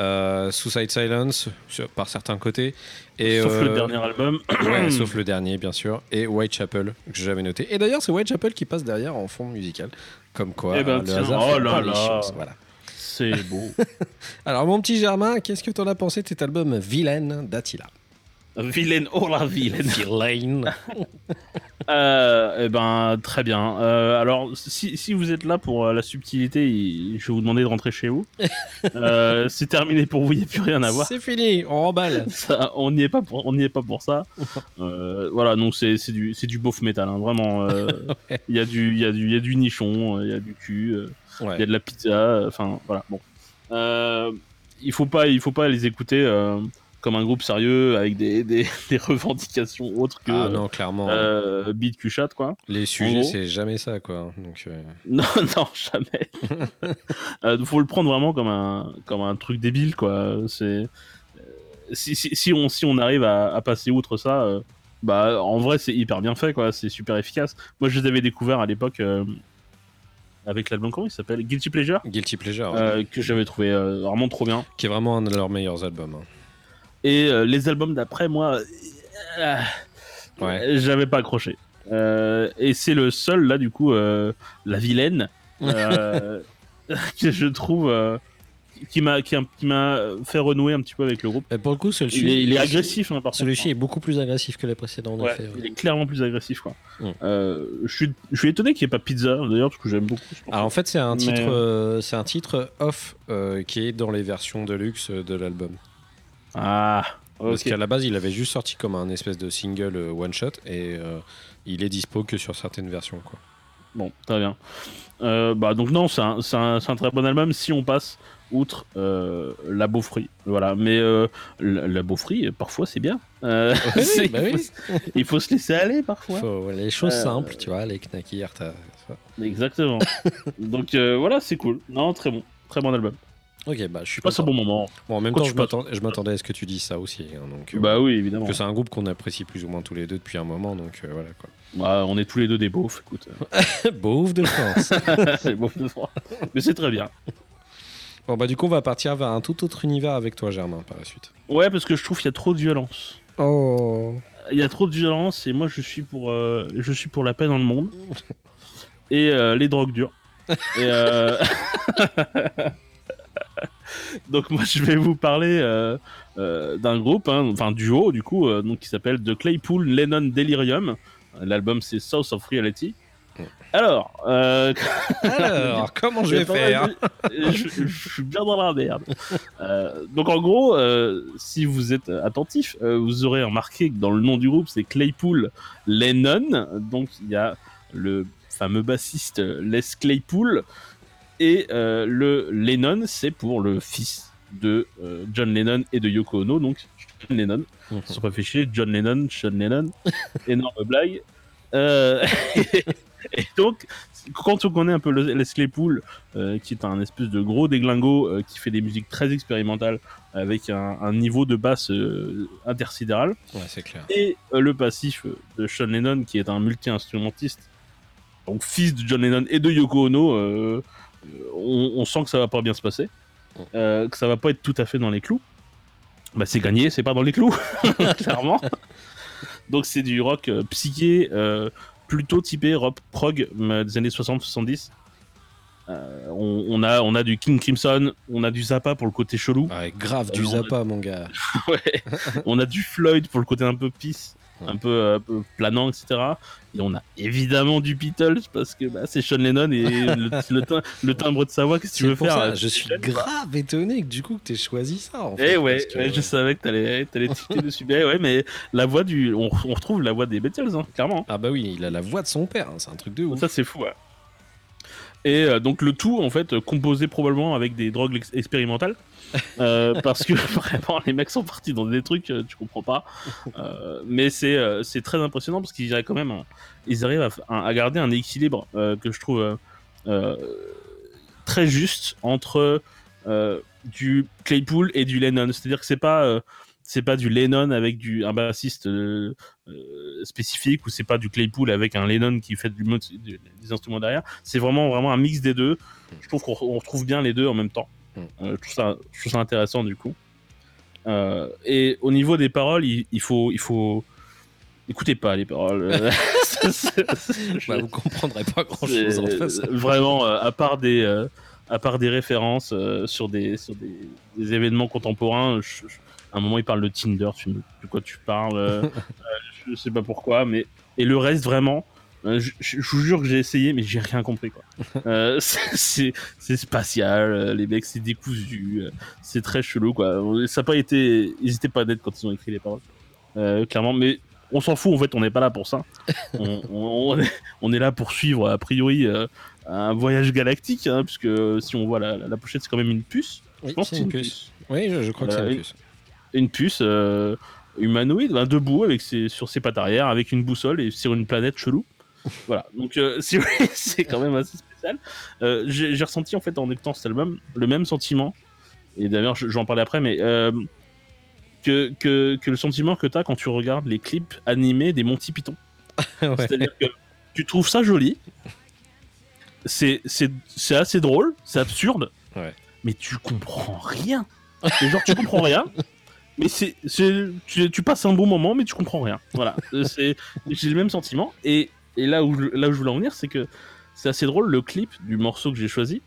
euh, Suicide Silence sur- par certains côtés. Et, Sauf le dernier album. Ouais, sauf le dernier, bien sûr. Et Whitechapel, que j'avais noté. Et d'ailleurs, c'est Whitechapel qui passe derrière en fond musical. Comme quoi, Eh ben, le hasard oh là là. choses. Voilà. C'est beau. Alors, mon petit Germain, qu'est-ce que t'en as pensé de cet album Vilaine d'Attila? Vilaine, oh la vilaine. Vilaine. Euh, eh ben, très bien. Euh, alors, si, si vous êtes là pour euh, la subtilité, il- je vais vous demander de rentrer chez vous. Euh, c'est terminé pour vous, il n'y a plus rien à voir. C'est fini, on remballe. Ça, on n'y est pas pour, on est pas pour ça. Voilà, donc c'est c'est du, c'est du beauf métal, hein, vraiment. Il y a du, il y a du, il y a du nichon, il y a du cul, il Ouais. y a de la pizza. Enfin, voilà, bon. Il faut pas, il faut pas les écouter comme un groupe sérieux avec des, des, des revendications autres que Ah non, clairement. euh, beat quoi. les sujets, c'est jamais ça, quoi. Donc, euh, Non, non, jamais. Euh, faut le prendre vraiment comme un, comme un truc débile, quoi. C'est euh, si, si, si on si on arrive à, à passer outre ça, euh, bah en vrai c'est hyper bien fait, quoi. C'est super efficace. Moi, je les avais découverts à l'époque euh, avec l'album comment il s'appelle? Guilty Pleasure, Guilty Pleasure, ouais, que j'avais trouvé vraiment trop bien. qui est vraiment un de leurs meilleurs albums. hein. Et euh, les albums d'après, moi, euh, Ouais. j'avais pas accroché. Euh, et c'est le seul là du coup, la vilaine, que je trouve qui m'a qui, qui m'a fait renouer un petit peu avec le groupe. Et pour le coup, celui-ci, Il est, il est agressif hein, par. Celui-ci est beaucoup plus agressif que les précédents, Ouais, ouais. il est clairement plus agressif quoi. Mm. Euh, je suis je suis étonné qu'il n'y ait pas pizza d'ailleurs parce que j'aime beaucoup. Alors en fait, c'est un Mais- titre, euh, c'est un titre off euh, qui est dans les versions de luxe de l'album. Ah, Parce qu'à la base, il avait juste sorti comme un espèce de single euh, one shot et euh, il est dispo que sur certaines versions. Quoi. Bon, très bien. Euh, bah donc non, c'est un, très bon album si on passe outre euh, la beaufrie. Voilà, mais euh, la, la beaufrie, parfois c'est bien. Euh, Oui, bah il, oui. faut, il faut se laisser aller parfois. Faut- les choses Euh, simples, tu vois, les knackers, t'as- Exactement. donc euh, voilà, c'est cool. Non, très bon. Très bon album. Ok, bah je suis Je passe un content. bon moment. Bon, en même Quand temps, je m'attendais, à ce que tu dises ça aussi. hein, donc, euh, Bah oui, évidemment. que c'est un groupe qu'on apprécie plus ou moins tous les deux depuis un moment, donc euh, voilà quoi. Bah, on est tous les deux des beaufs, écoute. Beauf de France. c'est beauf de froid. Mais c'est très bien. bon bah du coup, on va partir vers un tout autre univers avec toi, Germain, par la suite. Ouais, parce que je trouve qu'il y a trop de violence. Oh. Il y a trop de violence et moi je suis pour, euh, je suis pour la paix dans le monde et euh, les drogues dures. Et, euh, Donc moi je vais vous parler euh, euh, d'un groupe, hein, enfin duo du coup, euh, donc qui s'appelle The Claypool Lennon Delirium. L'album c'est South of Reality. Alors, euh, Alors, comment je vais faire je, je- je suis bien dans la merde. Euh, donc en gros, euh, si vous êtes attentif, euh, vous aurez remarqué que dans le nom du groupe, c'est Claypool Lennon. Donc il y a le fameux bassiste Les Claypool et euh, le Lennon, c'est pour le fils de euh, John Lennon et de Yoko Ono, donc John Lennon. Mhm. Ils se sont pas fait chier, John Lennon, Sean Lennon, énorme blague. Euh, et donc, quand on connaît un peu le- Les Claypool, euh, qui est un espèce de gros déglingo euh, qui fait des musiques très expérimentales avec un, un niveau de basse intersidéral, Ouais, c'est clair. et le passif de Sean Lennon qui est un multi-instrumentiste, donc fils de John Lennon et de Yoko Ono, on, on sent que ça va pas bien se passer, euh, que ça va pas être tout à fait dans les clous. Bah c'est gagné, c'est pas dans les clous, clairement. Donc c'est du rock euh, psyché, euh, plutôt typé rock prog des années 60-70. Euh, on, on a, on a du King Crimson, on a du Zappa pour le côté chelou. Ouais, grave du Euh, Zappa, mon gars. Ouais. on a du Floyd pour le côté un peu pisse. Un peu, euh, un peu planant, etc. Et on a évidemment du Beatles parce que bah, c'est Sean Lennon et le, le tim- le timbre de sa voix, qu'est-ce que tu veux faire ça, euh, je suis grave étonné que du coup que t'aies choisi ça. En Eh fait, ouais, que- ouais, je savais que t'allais, t'allais tiquer dessus. Eh ouais, mais la voix du, on, on retrouve la voix des Beatles, hein, clairement. Ah bah oui, il a la voix de son père, hein, c'est un truc de ouf. Ça c'est fou. Ouais. Et euh, donc le tout en fait euh, composé probablement avec des drogues ex- expérimentales Euh, parce que vraiment les mecs sont partis dans des trucs euh, tu comprends pas. Euh, mais c'est euh, c'est très impressionnant parce qu'ils arrivent quand même ils arrivent à, garder un équilibre euh, que je trouve euh, euh, très juste entre euh, du Claypool et du Lennon. C'est-à-dire que c'est pas euh, c'est pas du Lennon avec du un bassiste euh, euh, spécifique ou c'est pas du Claypool avec un Lennon qui fait du, du- des instruments derrière. C'est vraiment vraiment un mix des deux. Je trouve qu'on re- on retrouve bien les deux en même temps. Euh, je, trouve ça, je trouve ça intéressant du coup. Euh, et au niveau des paroles, il, il faut il faut écoutez pas les paroles. Je- Bah, vous comprendrez pas grand chose en fait. Vraiment, euh, à part des, euh, à part des références euh, sur, des, sur des, des événements contemporains, je- je- à un moment il parle de Tinder, tu me de quoi tu parles, je sais pas pourquoi, mais et le reste vraiment, euh, je, vous jure que j'ai essayé, mais j'ai rien compris quoi. Euh, c'est- spatial, euh, les mecs c'est décousu, c'est très chelou quoi. Ça a pas été, ils étaient pas net quand ils ont écrit les paroles, clairement, mais on s'en fout en fait, on n'est pas là pour ça. on, on- on est, on est là pour suivre a priori un voyage galactique, hein, puisque si on voit la, la- la pochette, c'est quand même une puce. Oui, Je pense c'est une puce. Oui, je, je crois que c'est une puce. une puce humanoïde, ben, debout avec ses, sur ses pattes arrière, avec une boussole et sur une planète chelou. Voilà, donc euh, c'est quand même assez spécial. Euh, J'ai ressenti en fait en écoutant cet album le même sentiment, et d'ailleurs je- j'en parlais après, mais euh, que, que, que le sentiment que tu as quand tu regardes les clips animés des Monty Python. Ouais. C'est-à-dire que tu trouves ça joli, c'est assez drôle, c'est absurde, Ouais. mais tu comprends rien. Et genre, tu comprends rien, mais c'est tu, tu passes un bon moment, mais tu comprends rien. Voilà, c'est j'ai le même sentiment. Et, et là, où je, là où je voulais en venir, c'est que c'est assez drôle, le clip du morceau que j'ai choisi,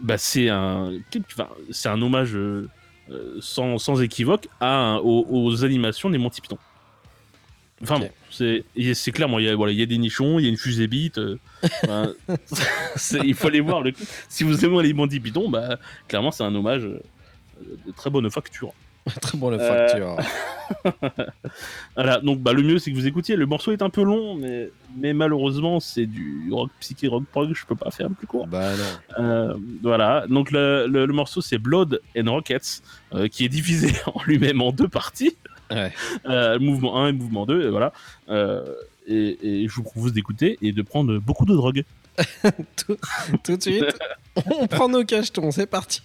bah, c'est un clip, enfin, c'est un hommage euh, euh, sans, sans équivoque à aux, aux animations des Monty Python. Enfin bon, c'est clairement, il y, a, voilà, il y a des nichons, il y a une fusée bite. euh, il faut aller voir le clip. Si vous aimez les Monty Python, bah, clairement, c'est un hommage de très bonne facture. Très bon le Euh, facture. Voilà, donc bah, le mieux c'est que vous écoutiez. Le morceau est un peu long, mais, mais malheureusement c'est du rock psyché, rock prog, je peux pas faire plus court. Bah non. Euh, voilà, donc le, le- le morceau c'est Blood and Rockets, euh, qui est divisé en lui-même en deux parties, Ouais. Euh, mouvement 1 et mouvement 2, et voilà. Et, et je vous propose d'écouter et de prendre beaucoup de drogue. tout, tout de suite, on prend nos cachetons, c'est parti.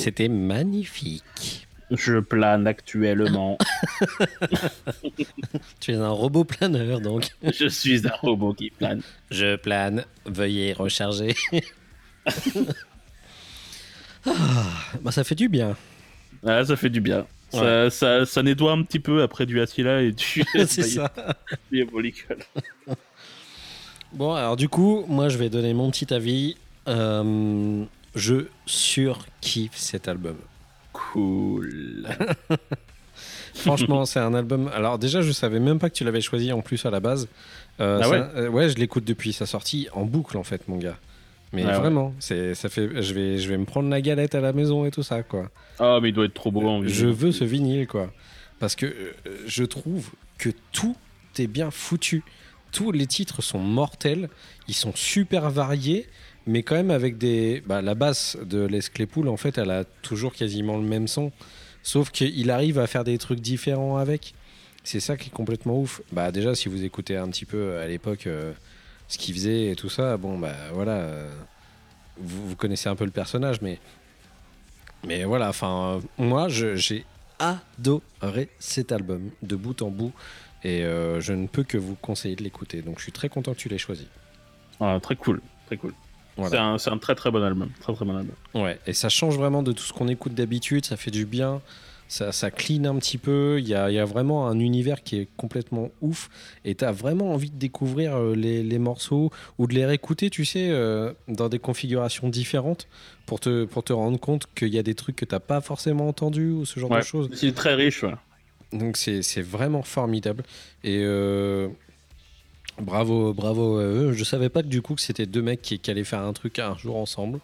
C'était magnifique. Je plane actuellement. Tu es un robot planeur, donc. Je suis un robot qui plane. Je plane, veuillez recharger. Ah, bah ça fait du bien. Ah, ça fait du bien. Ça, ça, ça nettoie un petit peu après du Attila et du C'est ça. Diabolique. Bon, alors du coup, moi je vais donner mon petit avis. Euh, je surkiffe cet album. Cool. Franchement, c'est un album. Alors déjà, je savais même pas que tu l'avais choisi en plus à la base. Euh, Ah ouais euh, Ouais, je l'écoute depuis sa sortie en boucle en fait, mon gars. Mais Ah ouais. vraiment, c'est ça fait. Je vais, je vais me prendre la galette à la maison et tout ça, quoi. Ah, mais il doit être trop beau en Je veux ce vinyle, quoi. Parce que euh, je trouve que tout est bien foutu. Tous les titres sont mortels. Ils sont super variés, mais quand même avec des. Bah, la basse de Les Claypool, en fait, elle a toujours quasiment le même son. Sauf qu'il arrive à faire des trucs différents avec. C'est ça qui est complètement ouf. Bah, déjà, si vous écoutez un petit peu à l'époque euh, ce qu'il faisait et tout ça, bon, bah voilà. euh, vous, connaissez un peu le personnage, mais. Mais voilà, enfin, euh, moi, j'ai adoré cet album de bout en bout et euh, je ne peux que vous conseiller de l'écouter. Donc je suis très content que tu l'aies choisi. Ah, très cool. Très cool. Voilà. C'est un, c'est un très très bon album. Très très bon album. Ouais, et ça change vraiment de tout ce qu'on écoute d'habitude, ça fait du bien, ça, ça clean un petit peu, il y a, il y a vraiment un univers qui est complètement ouf, et tu as vraiment envie de découvrir euh, les, les morceaux ou de les réécouter, tu sais, euh, dans des configurations différentes pour te, pour te rendre compte qu'il y a des trucs que tu pas forcément entendus ou ce genre de choses. C'est très riche. ouais. Donc c'est c'est vraiment formidable. Et euh, bravo, bravo à eux. Je savais pas que du coup que c'était deux mecs qui, qui allaient faire un truc un jour ensemble.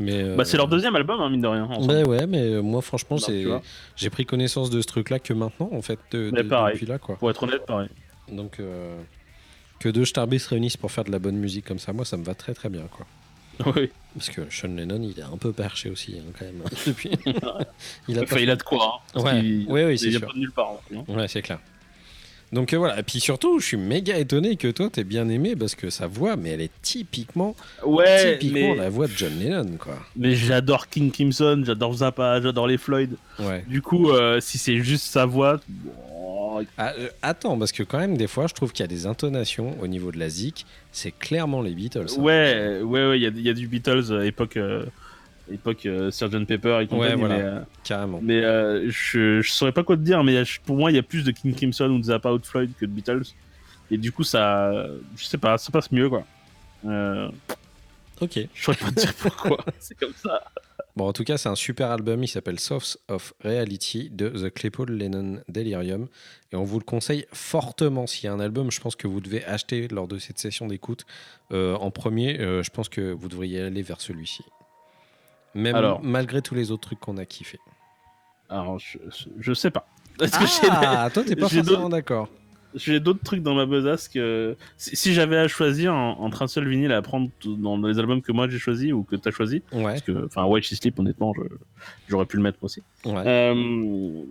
Mais euh, Bah, c'est leur deuxième album, hein, mine de rien. ensemble. Ouais, ouais, mais euh, moi franchement, vois. j'ai pris connaissance de ce truc-là que maintenant, en fait, de, Mais de- pareil. depuis là, quoi. Pour être honnête, pareil. Donc euh, que deux starbés se réunissent pour faire de la bonne musique comme ça, moi, ça me va très très bien, quoi. Oui. Parce que Sean Lennon, il est un peu perché aussi, hein, quand même. depuis, il a pas il a de quoi. hein, Ouais. qu'il- Oui, oui, c'est il vient sûr. pas de nulle part. hein. Ouais, c'est clair. Donc euh, voilà, et puis surtout, je suis méga étonné que toi t'aies bien aimé parce que sa voix, mais elle est typiquement, Ouais, typiquement mais, la voix de John Lennon, quoi. mais j'adore King Crimson, j'adore Zappa, j'adore les Floyd. Ouais. Du coup, euh, si c'est juste sa voix, Ah, euh, attends, parce que quand même, des fois, je trouve qu'il y a des intonations au niveau de la zik, c'est clairement les Beatles. hein. ouais, ouais, ouais, il y y a du Beatles époque, époque euh, Sgt Pepper et compagnie. Ouais, voilà. Mais, euh, Carrément. mais, euh, je, je saurais pas quoi te dire, mais pour moi, il y a plus de King Crimson ou de Zappa ou de Floyd que de Beatles. Et du coup, ça, je sais pas, ça passe mieux, quoi. Euh, Ok. je saurais pas te dire pourquoi. c'est comme ça. Bon, en tout cas, c'est un super album. Il s'appelle Source of Reality de The Claypool Lennon Delirium. Et on vous le conseille fortement. S'il y a un album, je pense que vous devez acheter lors de cette session d'écoute. en premier, je pense que vous devriez aller vers celui-ci. Même Alors. malgré tous les autres trucs qu'on a kiffé. Alors, je, je sais pas. Ah, toi, t'es pas forcément d'accord. J'ai d'autres trucs dans ma besace que si, si j'avais à choisir en- entre un seul vinyle à prendre dans les albums que moi j'ai choisi ou que t'as choisi, Ouais, parce que enfin White She Sleep honnêtement j'aurais pu le mettre aussi. ouais. Euh,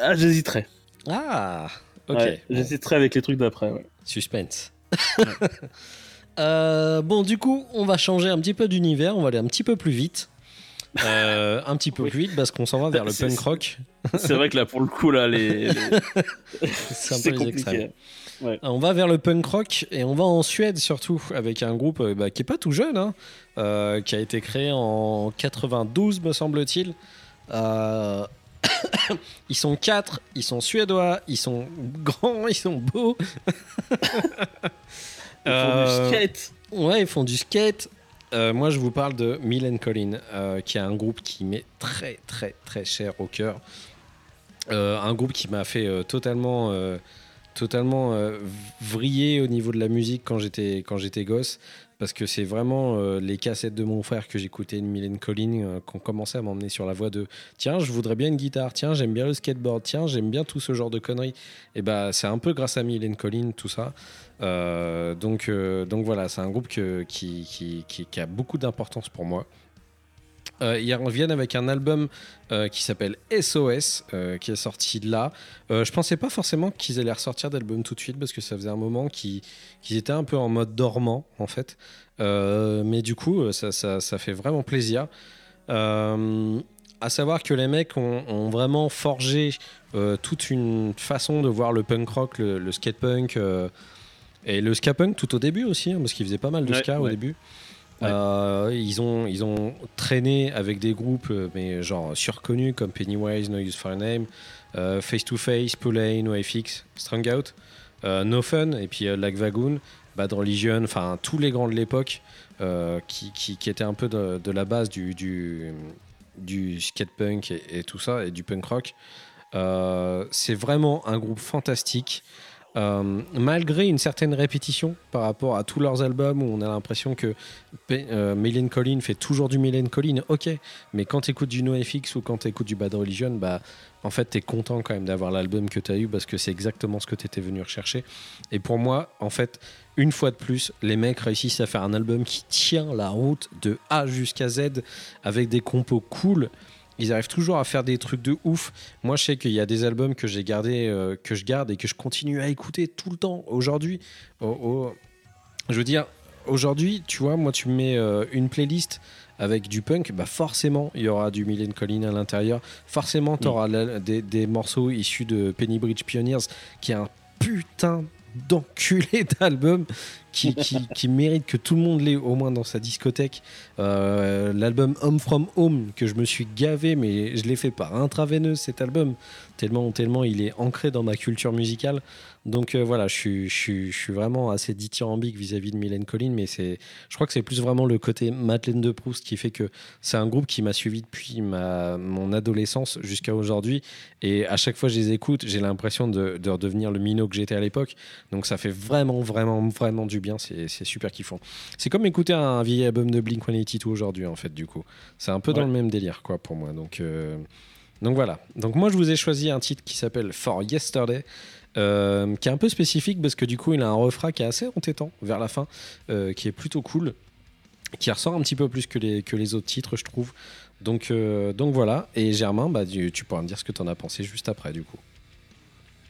ah, j'hésiterais. Ah, ok. Ouais, Bon. J'hésiterais avec les trucs d'après. ouais. Suspense. Euh, bon, du coup, on va changer un petit peu d'univers, on va aller un petit peu plus vite. Euh, un petit peu Oui. plus vite parce qu'on s'en va vers le punk rock. C'est vrai que là pour le coup là les, les- C'est un peu les extrêmes. compliqué. On va vers le punk rock et on va en Suède surtout avec un groupe euh, bah, qui est pas tout jeune, hein, euh, qui a été créé en 92 me semble-t-il. Euh, ils sont quatre, ils sont suédois, ils sont grands, ils sont beaux. Ils font Euh, du skate. Ouais, ils font du skate. Euh, moi, je vous parle de Milan Collin, euh, qui est un groupe qui m'est très, très, très cher au cœur. Euh, un groupe qui m'a fait euh, totalement, euh, totalement euh, vriller au niveau de la musique quand j'étais, quand j'étais gosse. Parce que c'est vraiment euh, les cassettes de mon frère que j'écoutais de Milan Collin euh, qui à m'emmener sur la voie de tiens, je voudrais bien une guitare, tiens, j'aime bien le skateboard, tiens, j'aime bien tout ce genre de conneries. Et bah, c'est un peu grâce à Milan Collin, tout ça. Euh, donc, euh, donc voilà, c'est un groupe qui a beaucoup d'importance pour moi. Euh, ils reviennent avec un album euh, qui s'appelle SOS, euh, qui est sorti là. Euh, je pensais pas forcément qu'ils allaient ressortir d'album tout de suite parce que ça faisait un moment qu'ils qu'ils étaient un peu en mode dormant en fait. Mais du coup, ça, ça- ça fait vraiment plaisir. À savoir que les mecs ont, ont vraiment forgé toute une façon de voir le punk rock, le, le skate punk et le ska punk tout au début aussi, hein, parce qu'ils faisaient pas mal de Ouais, ska au début. Euh, ils, ont, ils ont traîné avec des groupes, euh, mais genre surconnus comme Pennywise, No Use for a Name, euh, Face to Face, Pullane, NoFX, Strung Out, No Fun, et puis Lac Vagoon, Bad Religion, enfin tous les grands de l'époque qui, qui, qui étaient un peu de, la base du, du, skate punk et, tout ça, et du punk rock. C'est vraiment un groupe fantastique. Euh, malgré une certaine répétition par rapport à tous leurs albums où on a l'impression que euh, Mylène Collin fait toujours du Mylène Collin, ok, mais quand tu écoutes du NoFX ou quand tu écoutes du Bad Religion, bah, en fait, tu es content quand même d'avoir l'album que tu as eu parce que c'est exactement ce que tu étais venu rechercher. Et pour moi, en fait, une fois de plus, les mecs réussissent à faire un album qui tient la route de A jusqu'à Z avec des compos cool. Ils arrivent toujours à faire des trucs de ouf. Moi, je sais qu'il y a des albums que j'ai gardés, euh, que je garde et que je continue à écouter tout le temps. Aujourd'hui, au- au- je veux dire, aujourd'hui, tu vois, moi, tu me mets euh, une playlist avec du punk, bah forcément, il y aura du Mylène Collin à l'intérieur. Forcément, tu auras des, des morceaux issus de Penny Bridge Pioneers, qui est un putain d'enculé d'album qui, mérite que tout le monde l'ait au moins dans sa discothèque. Euh, L'album Home From Home, que je me suis gavé, mais je l'ai fait par intraveineuse cet album, tellement, tellement il est ancré dans ma culture musicale. Donc euh, voilà, je suis, je, je suis vraiment assez dithyrambique vis-à-vis de Mylène Collin, mais je crois que c'est plus vraiment le côté Madeleine de Proust qui fait que c'est un groupe qui m'a suivi depuis ma, mon adolescence jusqu'à aujourd'hui. Et à chaque fois que je les écoute, j'ai l'impression de, de redevenir le minot que j'étais à l'époque. Donc ça fait vraiment, vraiment, vraiment du bien. C'est super kiffant. C'est comme écouter un vieil album de Blink 182 aujourd'hui, en fait, du coup. C'est un peu dans le même délire, quoi, pour moi. Donc, euh, donc voilà. Donc moi, je vous ai choisi un titre qui s'appelle For Yesterday. euh, qui est un peu spécifique parce que du coup il a un refrain qui est assez entêtant vers la fin euh, qui est plutôt cool qui ressort un petit peu plus que les, que les autres titres je trouve donc, euh, donc voilà et Germain bah, tu, tu pourras me dire ce que tu en as pensé juste après du coup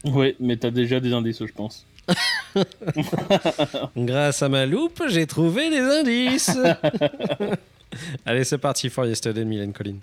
Ouais, mais t'as déjà des indices, je pense. Grâce à ma loupe, j'ai trouvé des indices. Allez, c'est parti for Yesterday, Mylène Collin.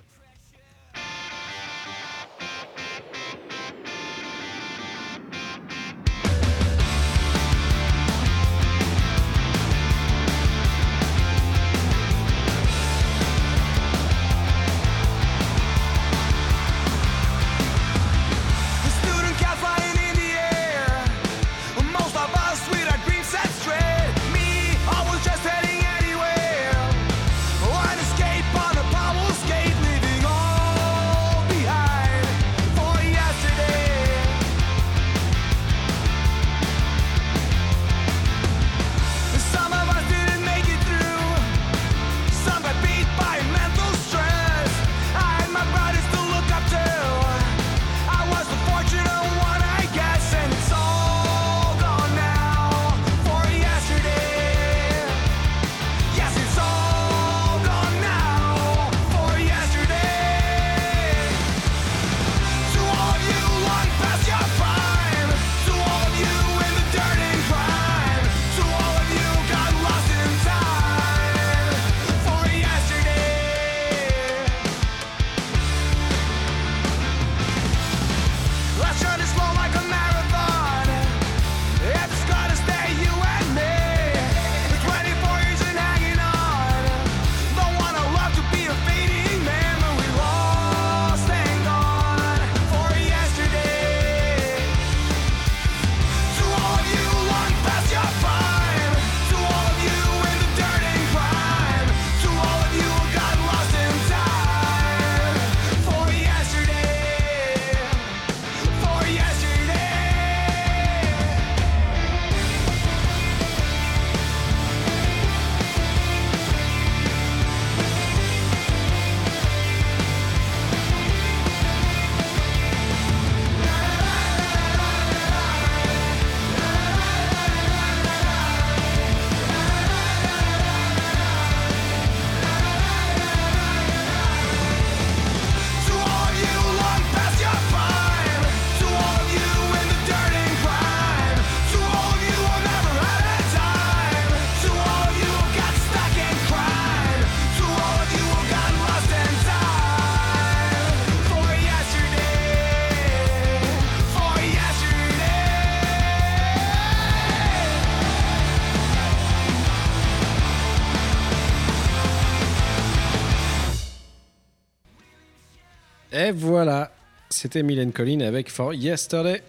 Voilà, c'était Mylène Collin avec For Yesterday.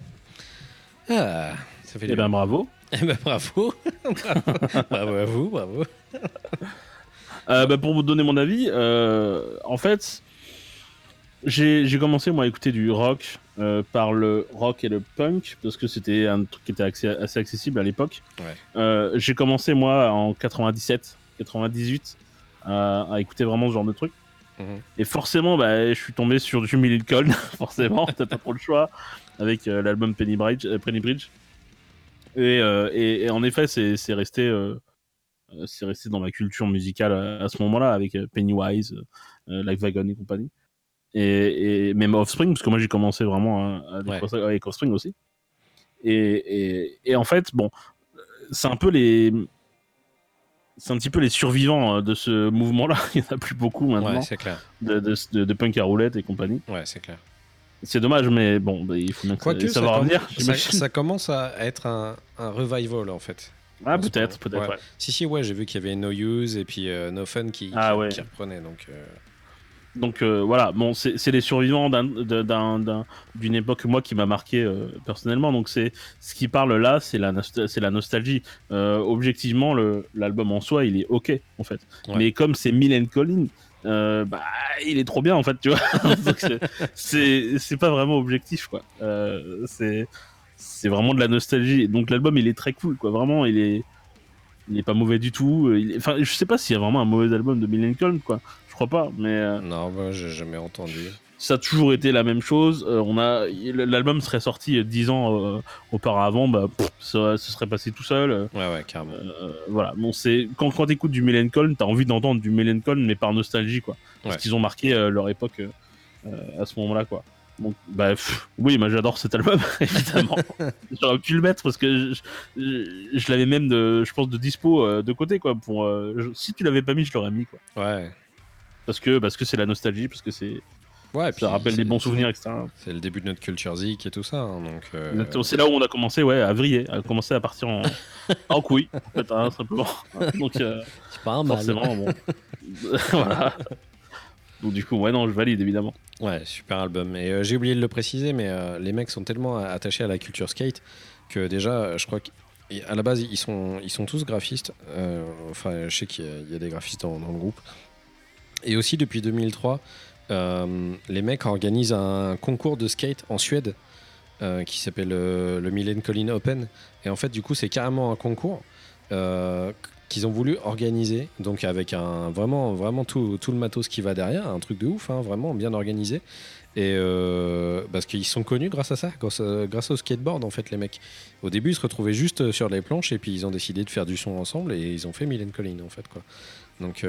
Ah, ça fait Eh ben bravo. Eh ben, bravo. bravo. Bravo à vous, bravo. Euh, bah, pour vous donner mon avis, euh, en fait, j'ai commencé moi à écouter du rock euh, par le rock et le punk parce que c'était un truc qui était accès- assez accessible à l'époque. Ouais. J'ai commencé moi en 97, 98 à, à écouter vraiment ce genre de truc. Et forcément, bah, je suis tombé sur du Millie Cole, forcément, t'as pas trop le choix, avec euh, l'album Penny Bridge. euh, Penny Bridge. Et, euh, et, et en effet, c'est resté, c'est resté dans ma culture musicale à, à ce moment-là, avec Pennywise, Like Wagon et compagnie. Et, et même Offspring, parce que moi j'ai commencé vraiment à, avec Offspring aussi. Et, et, et en fait, bon, c'est un peu les. C'est un petit peu les survivants euh, de ce mouvement-là. Il n'y en a plus beaucoup maintenant Ouais, c'est clair. de, de, de- de punk à roulette et compagnie. Ouais, c'est clair. C'est dommage, mais bon, bah, il faut bien que ça, Quoique, ça revenir. ça, ça commence à être un, un revival en fait. Ah, peut-être, peut-être, Ouais. ouais. Si, si, ouais, j'ai vu qu'il y avait No Use et puis euh, No Fun qui, Ah, qui, ouais. qui reprenait. Donc, euh, Donc euh, voilà, bon, c'est les survivants d'un- d'un- d'un- d'une époque moi qui m'a marqué euh, personnellement. Donc c'est ce qui parle là, c'est la, nost- c'est la nostalgie. Euh, objectivement, l'album en soi, il est ok en fait. Ouais. Mais comme c'est Mylène Collin, bah il est trop bien en fait, tu vois. C'est- pas vraiment objectif quoi. C'est c'est vraiment de la nostalgie. Donc l'album il est très cool quoi. Vraiment, il est il est pas mauvais du tout. Il est- Enfin, je sais pas s'il y a vraiment un mauvais album de Mylène Collin quoi. Crois pas, mais euh, non, bah, j'ai jamais entendu. ça a toujours été la même chose. Euh, on a l'album serait sorti euh, dix ans auparavant, bah pff, ça, ce serait passé tout seul. Ouais, ouais, carrément. voilà. Bon, c'est quand quand t'écoutes du Collin, t'as envie d'entendre du Collin, mais par nostalgie quoi, parce Ouais. qu'ils ont marqué leur époque à ce moment-là quoi. Donc, bah, pff, oui, moi j'adore cet album, évidemment. J'aurais pu le mettre parce que je, je- je l'avais même, de, je pense, de dispo euh, de côté, quoi. Pour, euh, je- si tu l'avais pas mis, je l'aurais mis, quoi. Ouais. Parce que parce que c'est la nostalgie, parce que c'est Ouais, puis ça rappelle c'est- des bons souvenirs, etc. C'est le début de notre culture zik et tout ça. hein, donc, euh. C'est là où on a commencé, ouais, à vriller, à commencer à partir en, en couille, en fait, hein, simplement. Donc, euh, c'est pas un mal. forcément, bon. voilà. Donc, du coup, ouais, non, je valide, évidemment. Ouais, super album. Et euh, j'ai oublié de le préciser, mais euh, les mecs sont tellement attachés à la culture skate que déjà, je crois qu'à la base, ils sont, ils sont tous graphistes. Euh, enfin, je sais qu'il y, a- il y a des graphistes dans, dans le groupe. Et aussi, depuis 2003, euh, les mecs organisent un concours de skate en Suède euh, qui s'appelle euh, le Millen Collin Open. Et en fait, du coup, c'est carrément un concours qu'ils ont voulu organiser, donc avec un vraiment, vraiment tout, le matos qui va derrière, un truc de ouf, hein, vraiment bien organisé. Et parce qu'ils sont connus grâce à ça, grâce, au skateboard en fait, les mecs. Au début, ils se retrouvaient juste sur les planches et puis ils ont décidé de faire du son ensemble et ils ont fait Millen Collin en fait quoi. Donc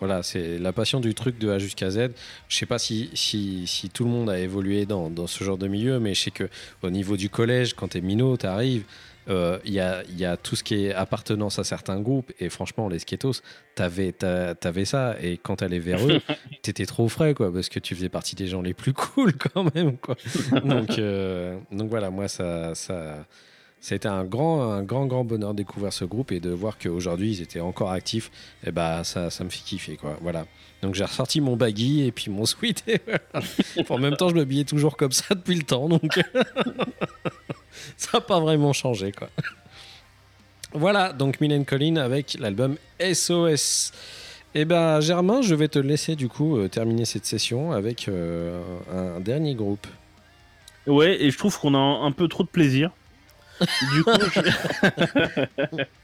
voilà, c'est la passion du truc de A jusqu'à Z. Je sais pas si, si, si tout le monde a évolué dans, dans ce genre de milieu, mais je sais que au niveau du collège, quand t'es minot, t'arrives, euh, il y, a, y a tout ce qui est appartenance à certains groupes. Et franchement, les skatos, t'avais, t'a- t'avais ça. Et quand t'allais vers eux, t'étais trop frais, quoi, parce que tu faisais partie des gens les plus cool quand même, quoi. Donc, euh, donc voilà, moi, ça, ça, été un grand, un grand, grand bonheur de découvrir ce groupe et de voir qu'aujourd'hui, ils étaient encore actifs. Et bah, ça, ça me fait kiffer, quoi. Voilà. Donc j'ai ressorti mon baggy et puis mon sweat. En même temps, je m'habillais toujours comme ça depuis le temps, donc ça n'a pas vraiment changé, quoi. Voilà, donc Mylène Collin avec l'album SOS. Eh ben Germain, je vais te laisser du coup euh, terminer cette session avec euh, un, un dernier groupe. Ouais, et je trouve qu'on a un peu trop de plaisir. Du coup, je-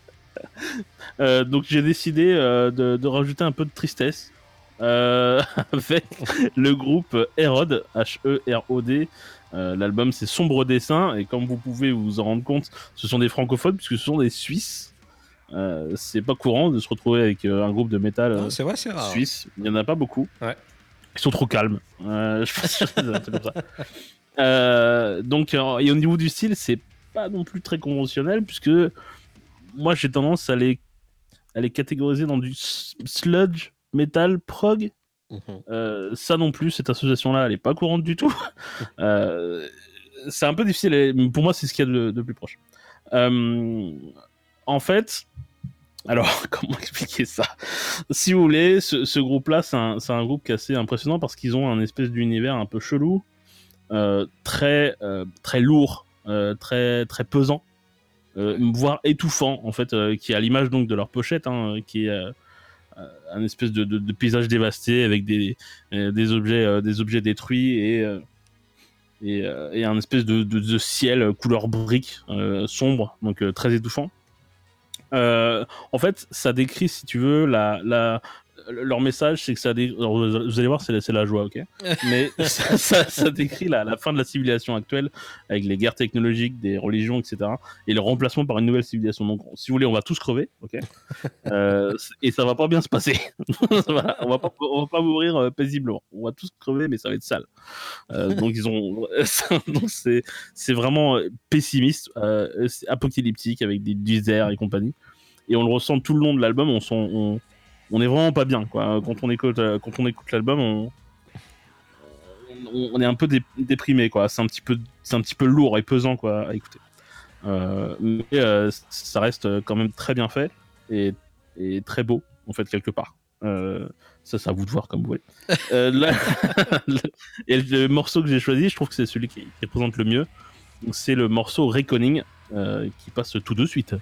Euh, donc j'ai décidé euh, de, de rajouter un peu de tristesse euh, avec le groupe Herod, H-E-R-O-D. Euh, L'album c'est Sombre Dessin et comme vous pouvez vous en rendre compte, ce sont des francophones puisque ce sont des Suisses. Euh, c'est pas courant de se retrouver avec euh, un groupe de métal euh, Non, c'est vrai, c'est rare. suisse. Il n'y en a pas beaucoup. Ouais. Ils sont trop calmes. Euh, je que c'est comme ça. Euh, donc, euh, et au niveau du style, c'est pas non plus très conventionnel, puisque moi j'ai tendance à les, à les catégoriser dans du sludge, metal, prog. Mhm. Euh, ça non plus, cette association-là, elle est pas courante du tout. Euh, c'est un peu difficile. et Pour moi, c'est ce qu'il y a de, de plus proche. Euh, en fait, alors, comment expliquer ça? Si vous voulez, ce, ce groupe-là, c'est un, un groupe qui est assez impressionnant parce qu'ils ont un espèce d'univers un peu chelou, euh, très, euh, très lourd, très, très pesant, euh, voire étouffant, en fait, euh, qui est à l'image donc de leur pochette, hein, qui est euh, euh, un espèce de, de- de paysage dévasté avec des, euh, des, objets, euh, des objets détruits et, euh, et, euh, et un espèce de, de- de ciel couleur brique euh, sombre, donc euh, très étouffant. Euh, en fait, ça décrit, si tu veux, la, la, leur message, c'est que ça. dé- alors, vous allez voir, c'est la, joie, ok Mais ça, ça- ça décrit la, la fin de la civilisation actuelle avec les guerres technologiques, des religions, etc. Et le remplacement par une nouvelle civilisation. Donc, si vous voulez, on va tous crever, ok Euh, et ça va pas bien se passer. Voilà, on va pas, on va pas mourir euh, paisiblement. On va tous crever, mais ça va être sale. Euh, donc, ils ont. donc, c'est vraiment euh, pessimiste, euh, apocalyptique avec des déserts et compagnie. Et on le ressent tout le long de l'album. On, sent- on, on est vraiment pas bien, quoi. Quand on écoute, euh, quand on écoute l'album, on, est un peu dé- déprimé, quoi. C'est un petit peu, c'est un petit peu lourd et pesant, quoi, à écouter. Euh, mais euh, ça reste quand même très bien fait et, très beau, en fait, quelque part. Euh, ça, c'est à vous de voir comme vous voulez. Et le morceau que j'ai choisi, je trouve que c'est celui qui, qui représente le mieux. C'est le morceau Reckoning qui passe tout de suite.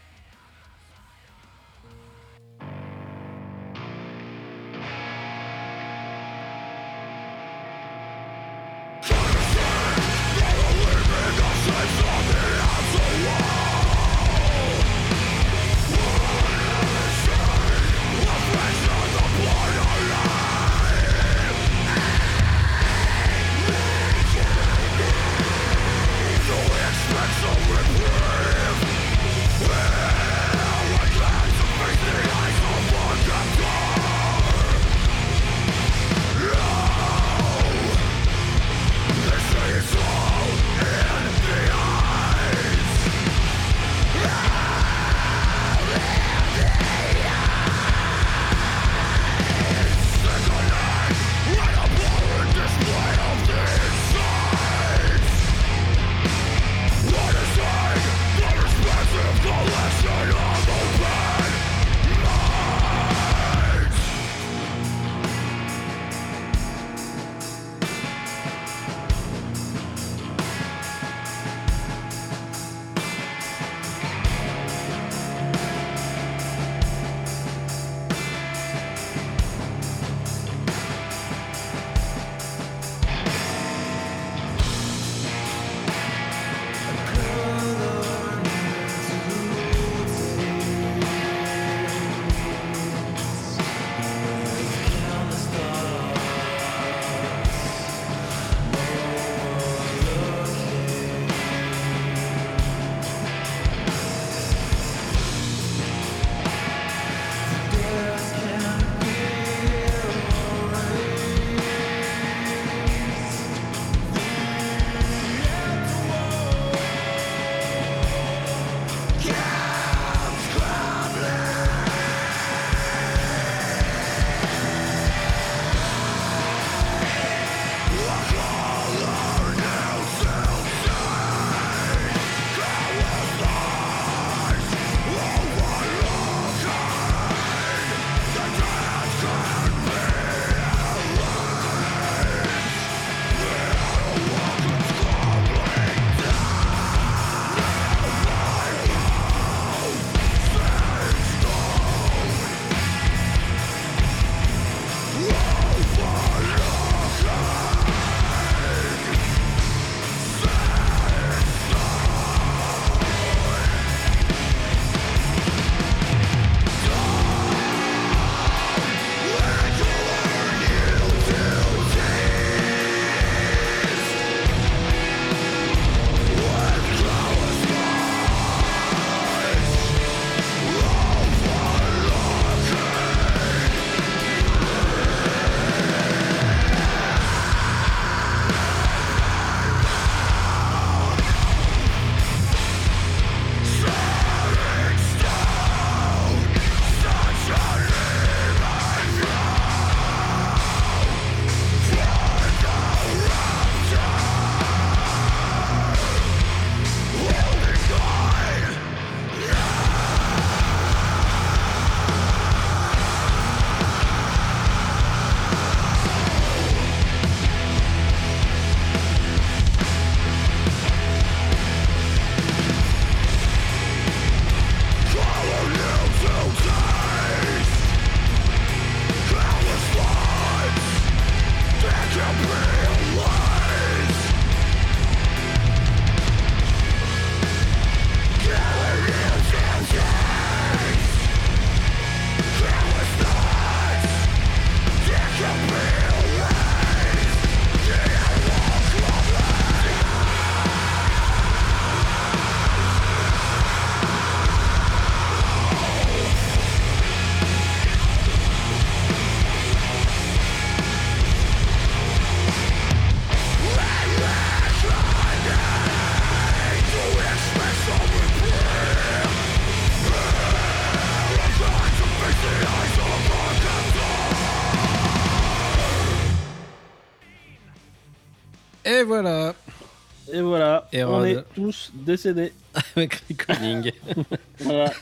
Tous décédés. avec Reckoning. Voilà.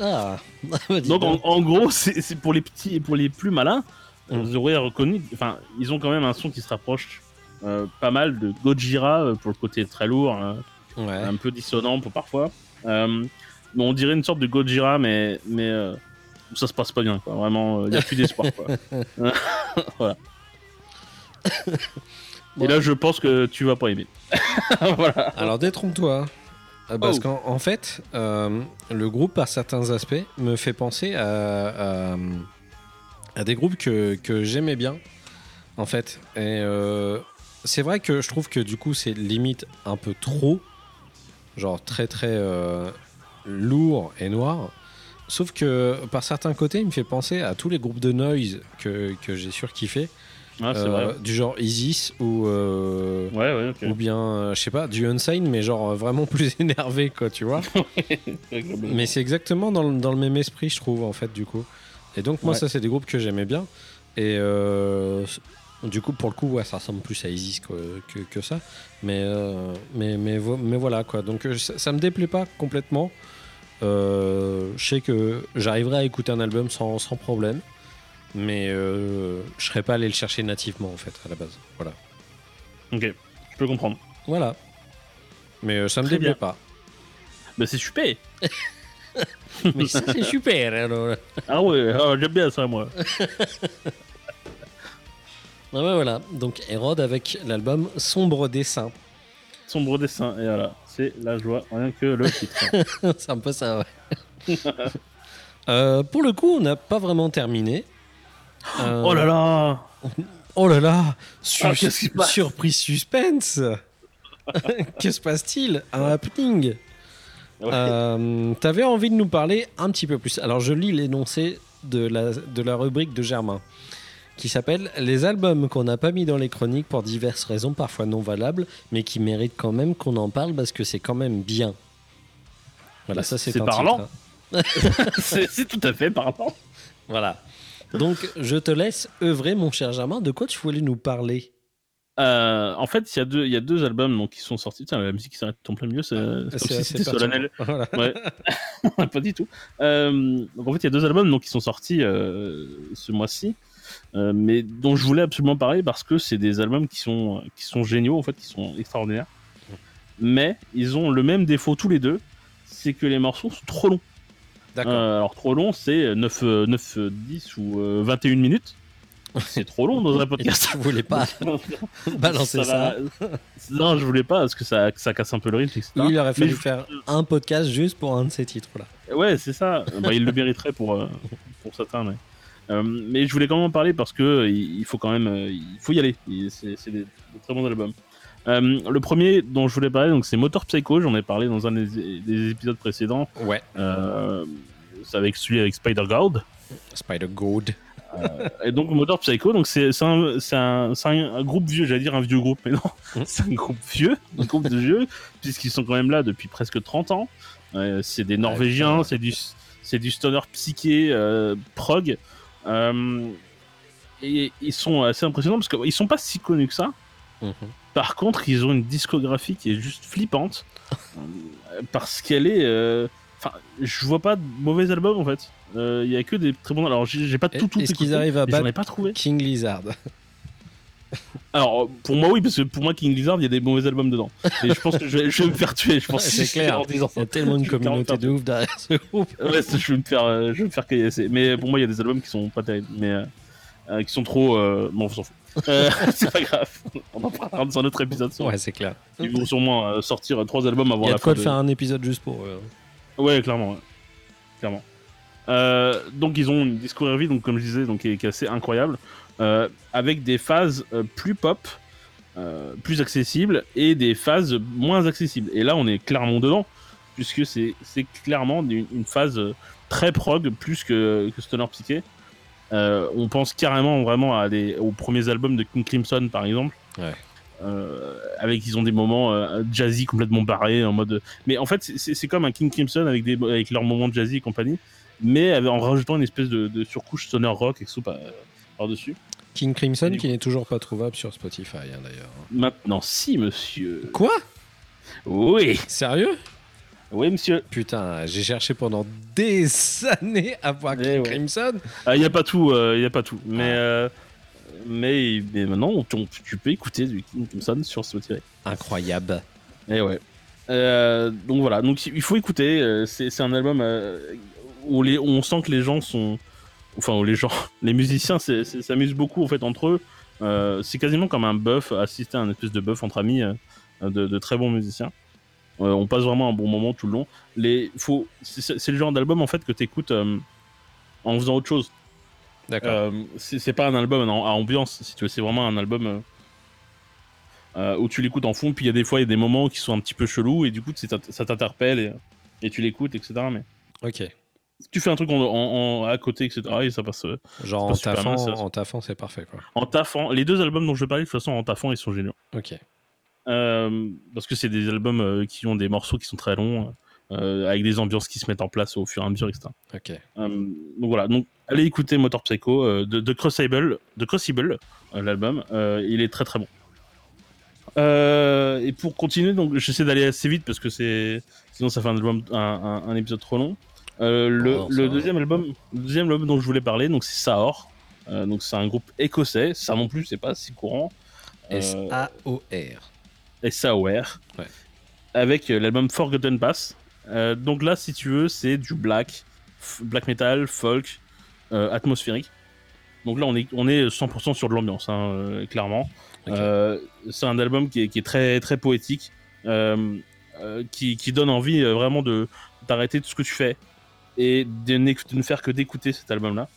Ah, bah, dis Donc en, gros, c'est pour les petits et pour les plus malins, Mm. vous aurez reconnu. Enfin, ils ont quand même un son qui se rapproche euh, pas mal de Gojira euh, pour le côté très lourd, hein, Ouais. un peu dissonant pour parfois. Euh, bon, on dirait une sorte de Gojira, mais mais euh, ça se passe pas bien. Quoi. Vraiment, il n'y a plus d'espoir. voilà. Et là, je pense que tu vas pas aimer. voilà. Alors détrompe-toi. Euh, Parce Oh. qu'en en fait, euh, le groupe, par certains aspects, me fait penser à, à, à des groupes que, que j'aimais bien, en fait. Et euh, c'est vrai que je trouve que du coup, c'est limite un peu trop, genre très très euh, lourd et noir. Sauf que par certains côtés, il me fait penser à tous les groupes de noise que, que j'ai surkiffé, Ah, euh, du genre Isis ou euh, Ouais, ouais, ok. ou bien, euh, je sais pas, du Unsigned, mais genre vraiment plus énervé, quoi, tu vois. mais c'est exactement dans le, dans le même esprit, je trouve, en fait, du coup. Et donc, moi, Ouais. ça, c'est des groupes que j'aimais bien. Et du coup, pour le coup, ouais, ça ressemble plus à Isis quoi, que, que ça. Mais, mais, mais, mais voilà, quoi. Donc, ça, ça me déplaît pas complètement. Je sais que j'arriverai à écouter un album sans, sans problème. Mais euh, je serais pas allé le chercher nativement, en fait, à la base. Voilà. Ok, je peux comprendre. Voilà. Mais euh, ça me Très déplaît bien. pas. Mais c'est super. Mais ça, c'est super. Alors. Ah ouais, ah, j'aime bien ça, moi. Ah ouais, voilà. Donc, Hérode avec l'album Sombre Dessin. Sombre dessin, et voilà, c'est la joie, rien que le titre. c'est un peu ça, ouais. Euh, pour le coup, on n'a pas vraiment terminé. Euh, Oh là là Oh là là Su- Ah, qu'est-ce qui se passe Surprise suspense Que se passe-t-il Un happening Ouais. Euh, T'avais envie de nous parler un petit peu plus. Alors, je lis l'énoncé de la, de la rubrique de Germain qui s'appelle Les albums qu'on n'a pas mis dans les chroniques pour diverses raisons, parfois non valables, mais qui méritent quand même qu'on en parle parce que c'est quand même bien. Voilà, ça c'est parlant. hein. c'est tout à fait parlant. Voilà. Donc, je te laisse œuvrer, mon cher Germain. De quoi tu voulais nous parler Euh, en fait, il y, a deux- il y a deux albums donc, qui sont sortis. Tiens, la musique qui s'arrête en plein milieu, c'est si c'était solennel. perturbant. Voilà. Ouais, pas du tout. Euh, donc en fait, il y a deux albums donc, qui sont sortis euh, ce mois-ci, mais dont je voulais absolument parler parce que c'est des albums qui sont, qui sont géniaux, en fait, qui sont extraordinaires. Mais ils ont le même défaut tous les deux, c'est que les morceaux sont trop longs. Euh, alors trop long, c'est 9, euh, 9, euh, 10 ou euh, 21 minutes. C'est trop long dans un Et podcast. tu voulais pas balancer ça. va- Non, je voulais pas parce que ça, ça casse un peu le rythme, etc. Il aurait fallu je- faire un podcast juste pour un de ces titres-là. Ouais, c'est ça. Bah, il le mériterait pour, euh, pour certains. Mais... Euh, mais je voulais quand même en parler parce que euh, il faut quand même euh, il faut y aller. C'est des, des très bons albums. Euh, le premier dont je voulais parler, donc c'est Motor Psycho. J'en ai parlé dans un des, des épisodes précédents. Ouais. Euh, c'est avec celui avec Spider God. Spider God. Et donc Motor Psycho, donc c'est un, un, un- groupe vieux, j'allais dire un vieux groupe, mais non, Mhm. c'est un groupe vieux, un groupe de vieux, puisqu'ils sont quand même là depuis presque 30 ans. Euh, c'est des Norvégiens, c'est du, du stoner psyché, euh, prog. Euh, et ils sont assez impressionnants parce qu'ils sont pas si connus que ça. Mhm. Par contre, ils ont une discographie qui est juste flippante euh, parce qu'elle est. euh, Enfin, je vois pas de mauvais albums en fait. Euh, Il y a que des très bons. Alors, j'ai pas tout tout Est-ce qu'ils arrivent à mais J'en ai battre pas trouvé. King Lizard? Alors, pour moi, oui, parce que pour moi, King Lizard, il y a des mauvais albums dedans. Et je pense que je vais, je vais me faire tuer. Je pense C'est si- clair. en disant Il y a tellement une communauté de ouf derrière ce groupe. Ouais, je vais me faire, euh, je vais me faire caillasser. Mais pour moi, il y a des albums qui sont pas terribles, mais euh, euh, qui sont trop. euh, Bon, on s'en fout. Euh, c'est pas grave. On en parlera dans un autre épisode. Ouais, c'est clair. Ils vont sûrement euh, sortir euh, trois albums avant Il y a la de quoi fin. de de- faire un épisode juste pour. euh, Ouais, clairement. ouais. Clairement. Euh, donc ils ont une discographie, donc comme je disais, donc qui est, qui est assez incroyable, euh, avec des phases euh, plus pop, euh, plus accessibles, et des phases moins accessibles. Et là, on est clairement dedans, puisque c'est c'est clairement une, une phase euh, très prog, plus que, que Stoner Psyché. Euh, on pense carrément vraiment à des, aux premiers albums de King Crimson, par exemple. Ouais. Euh, avec ils ont des moments euh, jazzy complètement barrés en mode mais en fait c'est- comme un King Crimson avec des avec leurs moments jazzy et compagnie mais avec- en rajoutant une espèce de, de surcouche stoner rock et tout par, par dessus King Crimson qui n'est toujours pas trouvable sur Spotify hein, d'ailleurs. Maintenant, si, monsieur. Quoi? Oui, Sérieux? Oui, monsieur. Putain, j'ai cherché pendant des années à voir Eh King ouais. Crimson. Il n'y a pas tout, il y a pas tout. Mais, euh, mais, mais maintenant, on- tu, tu peux écouter du King Crimson sur Spotify. Incroyable. Et ouais. Euh, donc voilà, donc il faut écouter. euh, C'est un album euh, où, les, où on sent que les gens sont, enfin où les gens, les musiciens s'amusent beaucoup en fait entre eux. Euh, c'est quasiment comme un buff, assister à un espèce de buff entre amis euh, de, de très bons musiciens. Euh, on passe vraiment un bon moment tout le long. Les, faut, c'est le genre d'album en fait que t'écoutes euh, en faisant autre chose. D'accord. Euh, c'est pas un album à ambiance, si tu veux, c'est vraiment un album euh, où tu l'écoutes en fond, puis il y a des fois il y a des moments qui sont un petit peu chelous, et du coup ça t'interpelle et, et tu l'écoutes, etc. Mais ok. tu fais un truc en, en- en- à côté, etc. et ça passe. Genre ça. en taffant, c'est parfait quoi. en taffant, les deux albums dont je vais parler, de toute façon, en taffant, ils sont géniaux. Ok. Euh, parce que c'est des albums euh, qui ont des morceaux qui sont très longs, euh, avec des ambiances qui se mettent en place au fur et à mesure, etc. Ok. Euh, donc voilà, donc allez écouter Motor Psycho euh, de, de Crossable, de Crossable, l'album, il est très très bon. Et pour continuer, donc j'essaie d'aller assez vite parce que c'est sinon ça fait un, album, un, un- un épisode trop long. Le, Oh, deuxième album, le deuxième album dont je voulais parler, donc c'est Saor. Donc c'est un groupe écossais, ça non plus c'est pas si courant. Euh, S-A-O-R. SAOR, Ouais. avec euh, l'album Forgotten Pass. Euh, donc là, si tu veux, c'est du black, black metal, folk, euh, atmosphérique. Donc là, on est, on est 100% sur de l'ambiance, hein, clairement. Euh, c'est un album qui est, qui est très, très poétique, euh, euh, qui, qui donne envie vraiment de d'arrêter tout ce que tu fais et de ne faire que d'écouter cet album-là.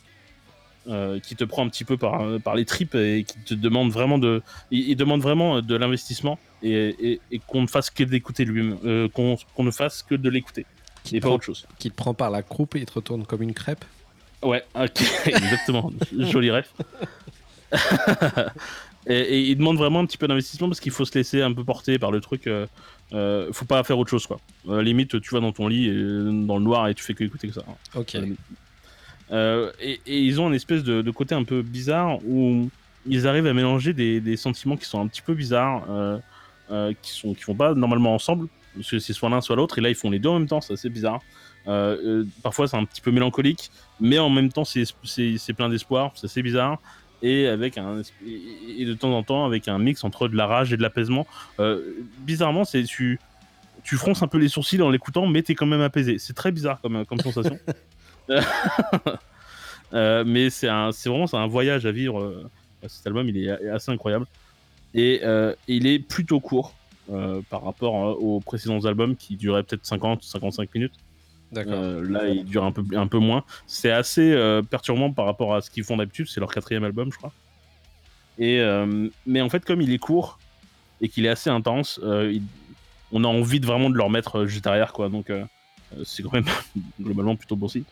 Euh, qui te prend un petit peu par, par les tripes et qui te demande vraiment de, il, il demande vraiment de l'investissement et, et- et qu'on ne fasse que d'écouter lui-même, euh, qu'on ne fasse que de l'écouter Qui et te, pas prend, autre chose. qui te prend par la croupe et il te retourne comme une crêpe. Ouais, exactement, joli ref. et, et il demande vraiment un petit peu d'investissement parce qu'il faut se laisser un peu porter par le truc. Euh, euh, faut pas faire autre chose quoi. Euh, limite, tu vas dans ton lit, dans le noir et tu fais que écouter que ça. Ok. Euh, et, ils ont une espèce de, côté un peu bizarre où ils arrivent à mélanger des, sentiments qui sont un petit peu bizarres, euh, euh, qui sont qui font pas normalement ensemble. Parce que c'est soit l'un soit l'autre, et là ils font les deux en même temps, c'est assez bizarre. Parfois c'est un petit peu mélancolique, mais en même temps c'est plein d'espoir, c'est assez bizarre. Et avec un et de temps en temps avec un mix entre de la rage et de l'apaisement. Bizarrement, tu tu fronces un peu les sourcils en l'écoutant, mais t'es quand même apaisé. C'est très bizarre comme sensation. Euh, mais c'est vraiment c'est un voyage à vivre. euh, Cet album, il est assez incroyable et euh, il est plutôt court euh, par rapport euh, aux précédents albums qui duraient peut-être 50, 55 minutes. Euh, là, il dure un peu, un peu moins. C'est assez euh, perturbant par rapport à ce qu'ils font d'habitude. C'est leur quatrième album, je crois. Et euh, mais en fait, comme il est court et qu'il est assez intense, euh, il- on a envie de vraiment de leur mettre euh, juste derrière, quoi. Donc, euh, euh, c'est quand même globalement plutôt bon signe.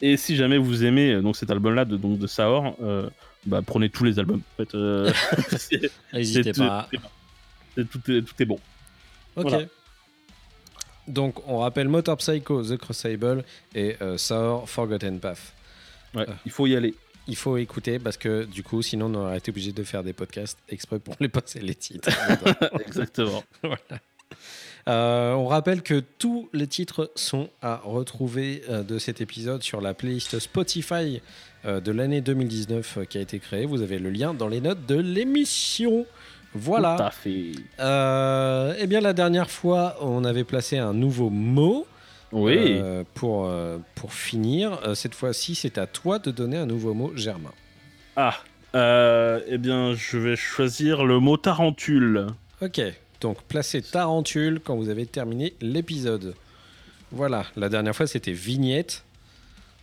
Et si jamais vous aimez euh, donc cet album-là de donc de Saor, euh, bah prenez tous les albums. En fait, euh, N'hésitez pas. tout, est, tout est bon. Ok. Voilà. Donc, on rappelle Motor Psycho, The Crossable et euh, Sour Forgotten Path. Ouais, il faut y aller. Il faut écouter parce que du coup, sinon, on aurait été obligé de faire des podcasts exprès pour les passer les titres. Exactement. Euh, on rappelle que tous les titres sont à retrouver euh, de cet épisode sur la playlist Spotify euh, de l'année 2019 euh, qui a été créée. Vous avez le lien dans les notes de l'émission. Voilà. Tout à fait. Eh bien, la dernière fois, on avait placé un nouveau mot. Oui. Pour, pour finir, cette fois-ci, c'est à toi de donner un nouveau mot, Germain. Ah, eh bien, je vais choisir le mot tarentule. Ok, donc placez tarentule quand vous avez terminé l'épisode. Voilà, la dernière fois, c'était vignette.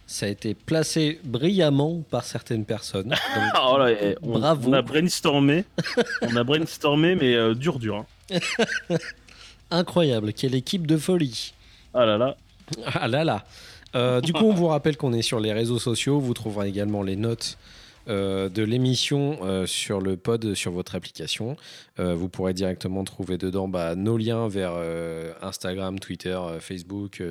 Ça a été placé brillamment par certaines personnes. Donc, Oh là, eh, on, Bravo. on a brainstormé. on a brainstormé, mais euh, dur, dur. hein. incroyable, quelle équipe de folie. Ah là là. Ah là là. Euh, du coup, on vous rappelle qu'on est sur les réseaux sociaux. Vous trouverez également les notes euh, de l'émission euh, sur le pod, sur votre application. Euh, vous pourrez directement trouver dedans bah, nos liens vers Instagram, Twitter, Facebook,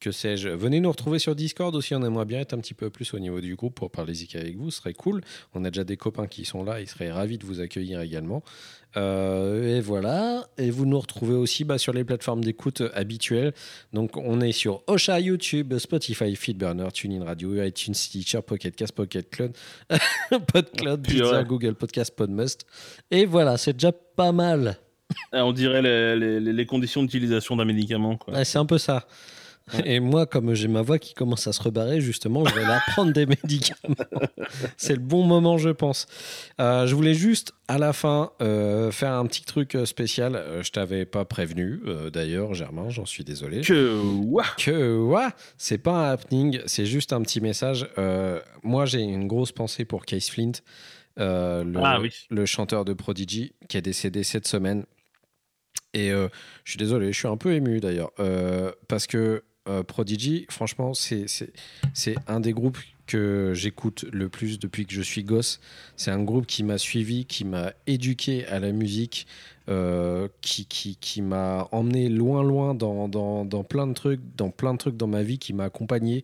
que sais-je. Venez nous retrouver sur Discord aussi, on aimerait bien être un petit peu plus au niveau du groupe pour parler zik avec vous, ce serait cool. On a déjà des copains qui sont là, ils seraient ravis de vous accueillir également. Euh, et voilà, et vous nous retrouvez aussi bah, sur les plateformes d'écoute habituelles. Donc on est sur Ocha, YouTube, Spotify, Feedburner, TuneIn Radio, iTunes, Stitcher, Pocket Cast, Pocket Cloud, PodCloud, ouais. Google Podcast, Podmust. Et voilà, c'est déjà pas mal. Ah, On dirait les, les- les conditions d'utilisation d'un médicament. Quoi. C'est un peu ça. Et moi, comme j'ai ma voix qui commence à se rebarrer, justement, je vais aller prendre des médicaments. c'est le bon moment, je pense. Euh, je voulais juste, à la fin, euh, faire un petit truc euh, spécial. Euh, je t'avais pas prévenu, d'ailleurs, Germain, j'en suis désolé. Que ouah, Que, ouais, c'est pas un happening, c'est juste un petit message. Moi, j'ai une grosse pensée pour Case Flint, le, Ah oui. le chanteur de Prodigy, qui est décédé cette semaine. Et euh, je suis désolé, je suis un peu ému d'ailleurs, euh, parce que euh, Prodigy, franchement, c'est un des groupes que j'écoute le plus depuis que je suis gosse. C'est un groupe qui m'a suivi, qui m'a éduqué à la musique, euh, qui, qui, qui m'a emmené loin, loin dans, dans, dans plein de trucs, dans plein de trucs dans ma vie, qui m'a accompagné.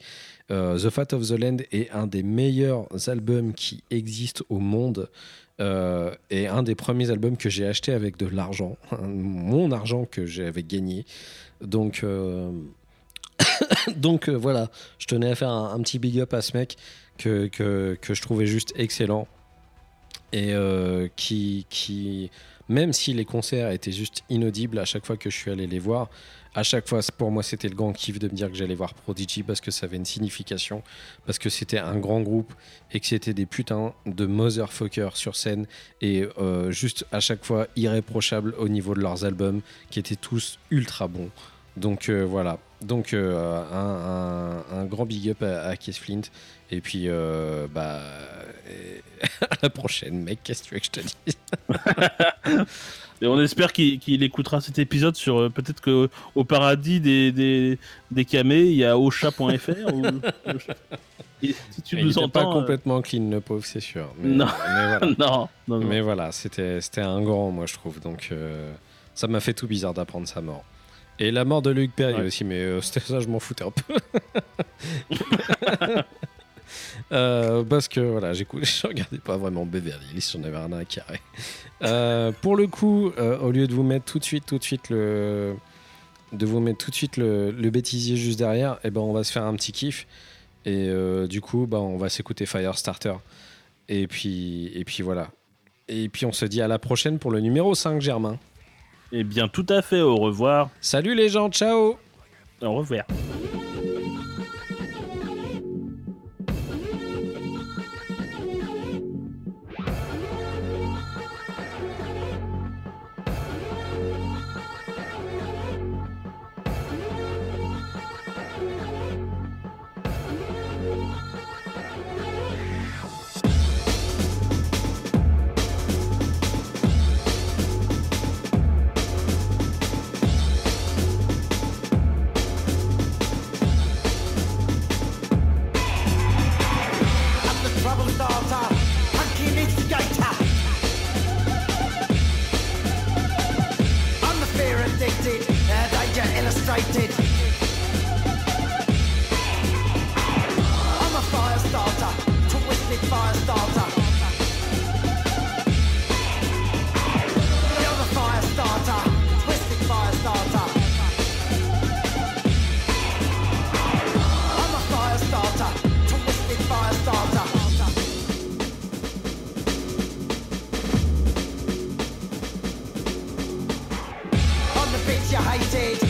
Euh, the Fat of the Land est un des meilleurs albums qui existent au monde. et un des premiers albums que j'ai acheté avec de l'argent, mon argent que j'avais gagné. Donc, donc euh, voilà, je tenais à faire un, petit big up à ce mec que, je trouvais juste excellent et euh, qui, qui, même si les concerts étaient juste inaudibles à chaque fois que je suis allé les voir, à chaque fois pour moi c'était le grand kiff de me dire que j'allais voir Prodigy parce que ça avait une signification, parce que c'était un grand groupe et que c'était des putains de motherfuckers sur scène et euh, juste à chaque fois irréprochables au niveau de leurs albums qui étaient tous ultra bons. Donc euh, voilà, donc euh, un, un- un grand big up à, à Keith Flint et puis euh, bah à la prochaine mec, qu'est-ce que tu veux que je te dise Et on espère qu'il écoutera cet épisode sur peut-être que au paradis des, des, des camés, il y a ocha.fr ou si tu Il nous était entends. pas euh, complètement clean le pauvre, c'est sûr. Mais, Non. mais voilà. Non, non, non. Mais voilà, c'était c'était un grand, moi je trouve. Donc ça m'a fait tout bizarre d'apprendre sa mort. Et la mort de Luc Perry Ouais. aussi, mais euh, c'était ça, je m'en foutais un peu. Euh, parce que voilà, j'écoute, je regardais pas vraiment Beverly Hills, j'en avais rien à carrer. Euh, pour le coup, euh, au lieu de vous mettre tout de suite, tout de suite le, de vous mettre tout de suite le, le bêtisier juste derrière, et ben on va se faire un petit kiff. Et du coup, bah, on va s'écouter Firestarter. Et puis, et puis voilà. Et puis on se dit à la prochaine pour le numéro 5, Germain. Eh bien, tout à fait, au revoir. Salut les gens, ciao Au revoir. The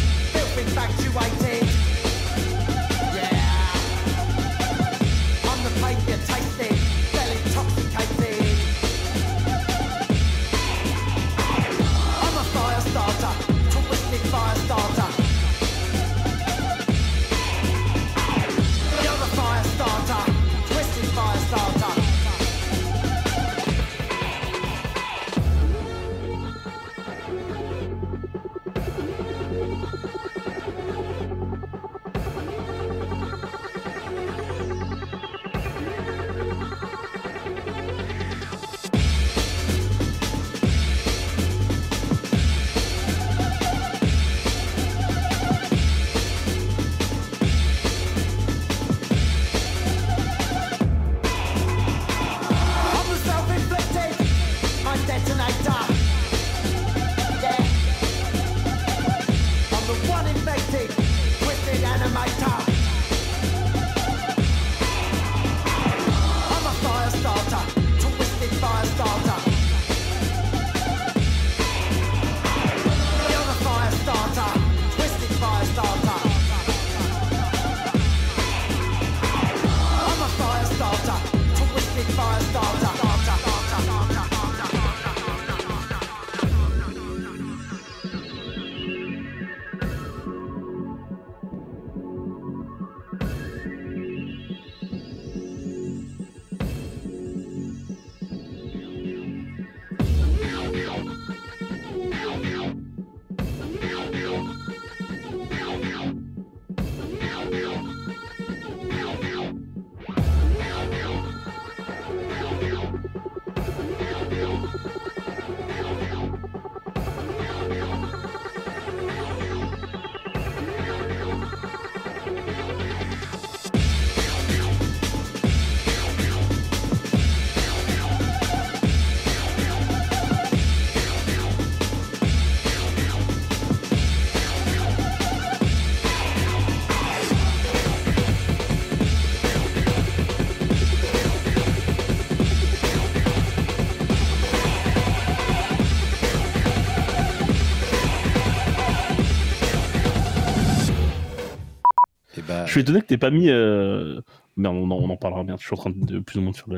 suis étonné que t'aies pas mis. Euh... Merde, on, en- on en parlera bien. Je suis en train de plus ou moins sur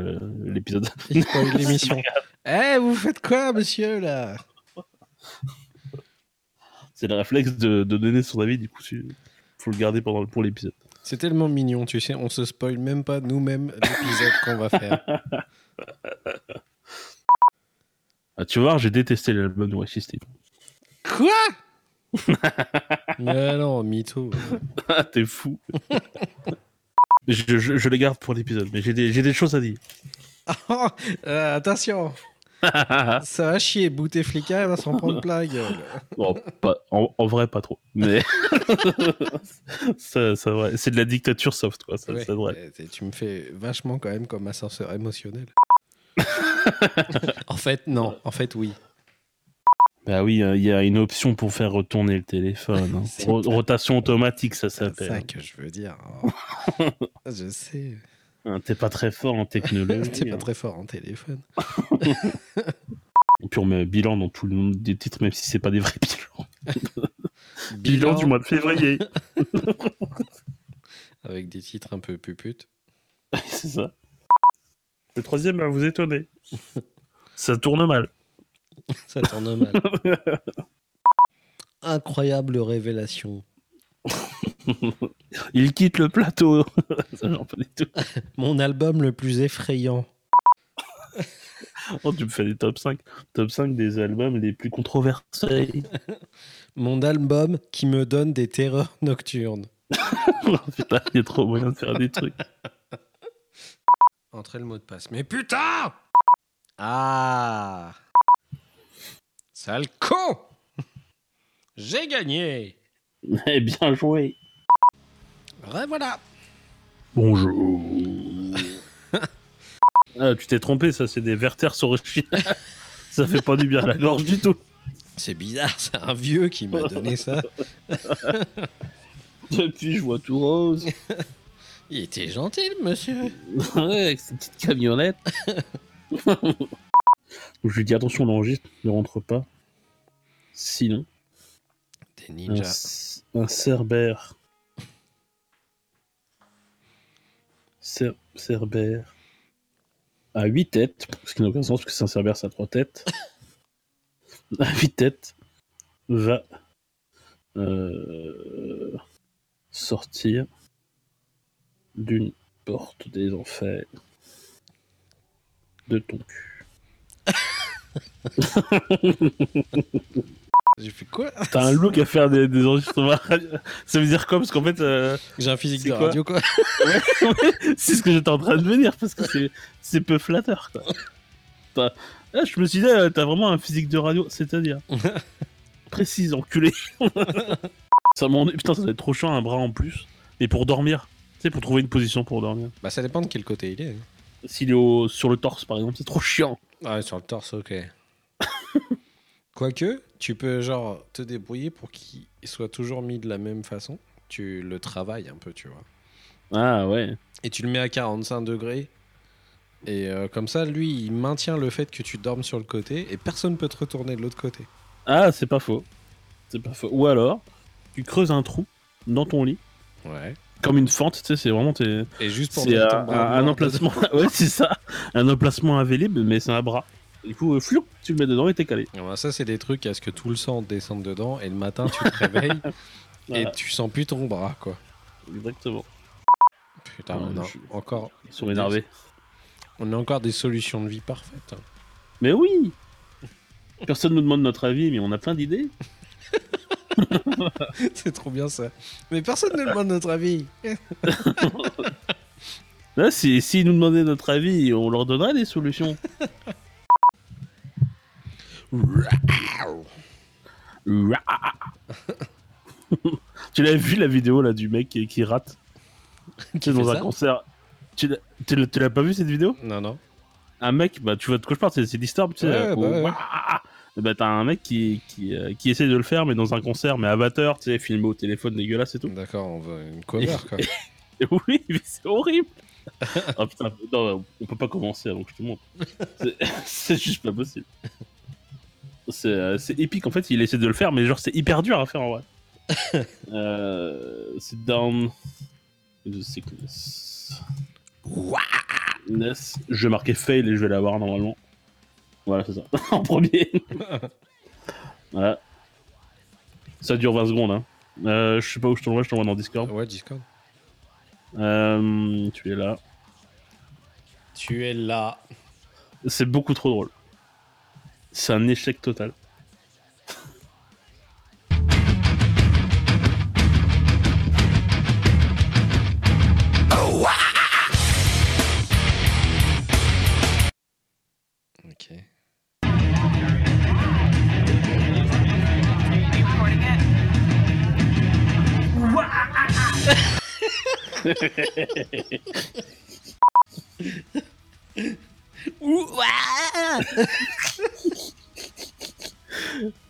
l'épisode. L'émission. Eh, vous faites quoi, monsieur, là? C'est le réflexe de, de donner son avis, du coup, il faut le garder pendant, pour l'épisode. C'est tellement mignon, tu sais, on se spoil même pas nous-mêmes l'épisode qu'on va faire. Ah, tu vois, j'ai détesté l'album de Steve. Quoi? Mais non, mytho. Ah, t'es fou. je, je, je les garde pour l'épisode, mais j'ai des, j'ai des choses à dire. Euh, attention, ça va chier, il va s'en prendre plein la gueule. Bon, pas, en, en vrai, pas trop. Mais ça, ça, ouais, c'est de la dictature soft, quoi. Ça, Ouais, ça devrait. euh, tu me fais vachement quand même comme ascenseur émotionnel. en fait, non. En fait, oui. Bah oui, euh, il y a une option pour faire retourner le téléphone. hein. Rotation automatique, ça C'est s'appelle. ça que je veux dire. Oh. je sais. Hein, T'es pas très fort en technologie. T'es pas hein. très fort en téléphone. Et puis on met bilan dans tout le nom des titres, même si c'est pas des vrais bilans. Bilan, du mois de février. Avec des titres un peu puputes. c'est ça. Le troisième va vous étonner. Ça tourne mal. Ça tourne mal. Incroyable révélation. Il quitte le plateau. ça, genre pas du tout. Mon album le plus effrayant. Oh, tu me fais des top 5. Top 5 des albums les plus controversés. Mon album qui me donne des terreurs nocturnes. Oh, Putain, il y a trop moyen de faire des trucs. Entrez le mot de passe. Mais putain Ah Sale con J'ai gagné Eh bien joué. Ouais, voilà Bonjour. ah, tu t'es trompé, ça c'est des verters originales. ça fait pas du bien à la gorge du tout. C'est bizarre, c'est un vieux qui m'a donné ça. Depuis, je vois tout rose. Il était gentil, monsieur. ouais, avec sa petite camionnette. Je lui dis attention, l'enregistre ne rentre pas. Sinon, Des un, ninjas. un cerbère. Cer- cerbère. À 8 têtes, ce qui n'a aucun sens parce que c'est un cerbère, ça a 3 têtes. à 8 têtes, va euh, sortir d'une porte des enfers de ton cul. J'ai fait quoi T'as un look à faire des, des enregistrements radio. Ça veut dire quoi Parce qu'en fait, euh, J'ai un physique de quoi radio, quoi. c'est ce que j'étais en train de me dire parce que c'est, c'est peu flatteur. Quoi. Là, je me suis dit, euh, t'as vraiment un physique de radio, c'est-à-dire précise, enculé. ça m'en... Putain, ça doit être trop chiant un bras en plus. Et pour dormir, tu sais, pour trouver une position pour dormir. Bah, ça dépend de quel côté il est. hein. S'il est au... sur le torse, par exemple, c'est trop chiant. Ouais, sur le torse, ok. Quoique, tu peux, genre, te débrouiller pour qu'il soit toujours mis de la même façon. Tu le travailles un peu, tu vois. Ah ouais. Et tu le mets à 45 degrés. Et euh, comme ça, lui, il maintient le fait que tu dormes sur le côté et personne peut te retourner de l'autre côté. Ah, c'est pas faux. C'est pas faux. Ou alors, tu creuses un trou dans ton lit, Ouais. comme une fente, tu sais, c'est vraiment tes... Et juste pour C'est un, emplacement, ouais, c'est ça, un emplacement invisible, mais c'est un bras. Du coup, euh, flou, tu le mets dedans et t'es calé. ça, c'est des trucs à ce que tout le sang descende dedans et le matin, tu te réveilles Voilà, et tu sens plus ton bras, quoi. exactement. Putain, Ouais, on a je- encore, Ils sont énervés. on a encore des solutions de vie parfaites. hein. Mais oui Personne nous demande notre avis, mais on a plein d'idées. c'est trop bien ça. Mais personne ne demande notre avis. Là, si- s'ils nous demandaient notre avis, on leur donnerait des solutions. Tu l'avais vu la vidéo là du mec qui, qui rate? Tu sais, dans un concert. Tu l'as- pas vu cette vidéo? Non, non. un mec, bah, tu vois de quoi je parle, c'est Disturbed, tu sais. Ouais, bah où- ouais. Et bah, t'as un mec qui, qui, euh, qui essaie de le faire, mais dans un concert, mais amateur, tu sais, filmé au téléphone dégueulasse et tout. D'accord, on veut une cover, quoi. Oui, mais c'est horrible. oh putain, non, on peut pas commencer avant que je te montre. C'est juste pas possible. C'est euh, c'est épique, en fait, il essaie de le faire, mais genre, c'est hyper dur à faire en vrai. Euh, c'est down. The Sickness. Yes. Je vais marquer fail et je vais l'avoir normalement. Voilà, c'est ça. en premier. voilà. Ça dure 20 secondes. Hein. Euh, je sais pas où je t'envoie, je t'envoie dans Discord. Ouais, Discord. Euh, tu es là. Tu es là. C'est beaucoup trop drôle. C'est un échec total. Ok. Ooh, ah.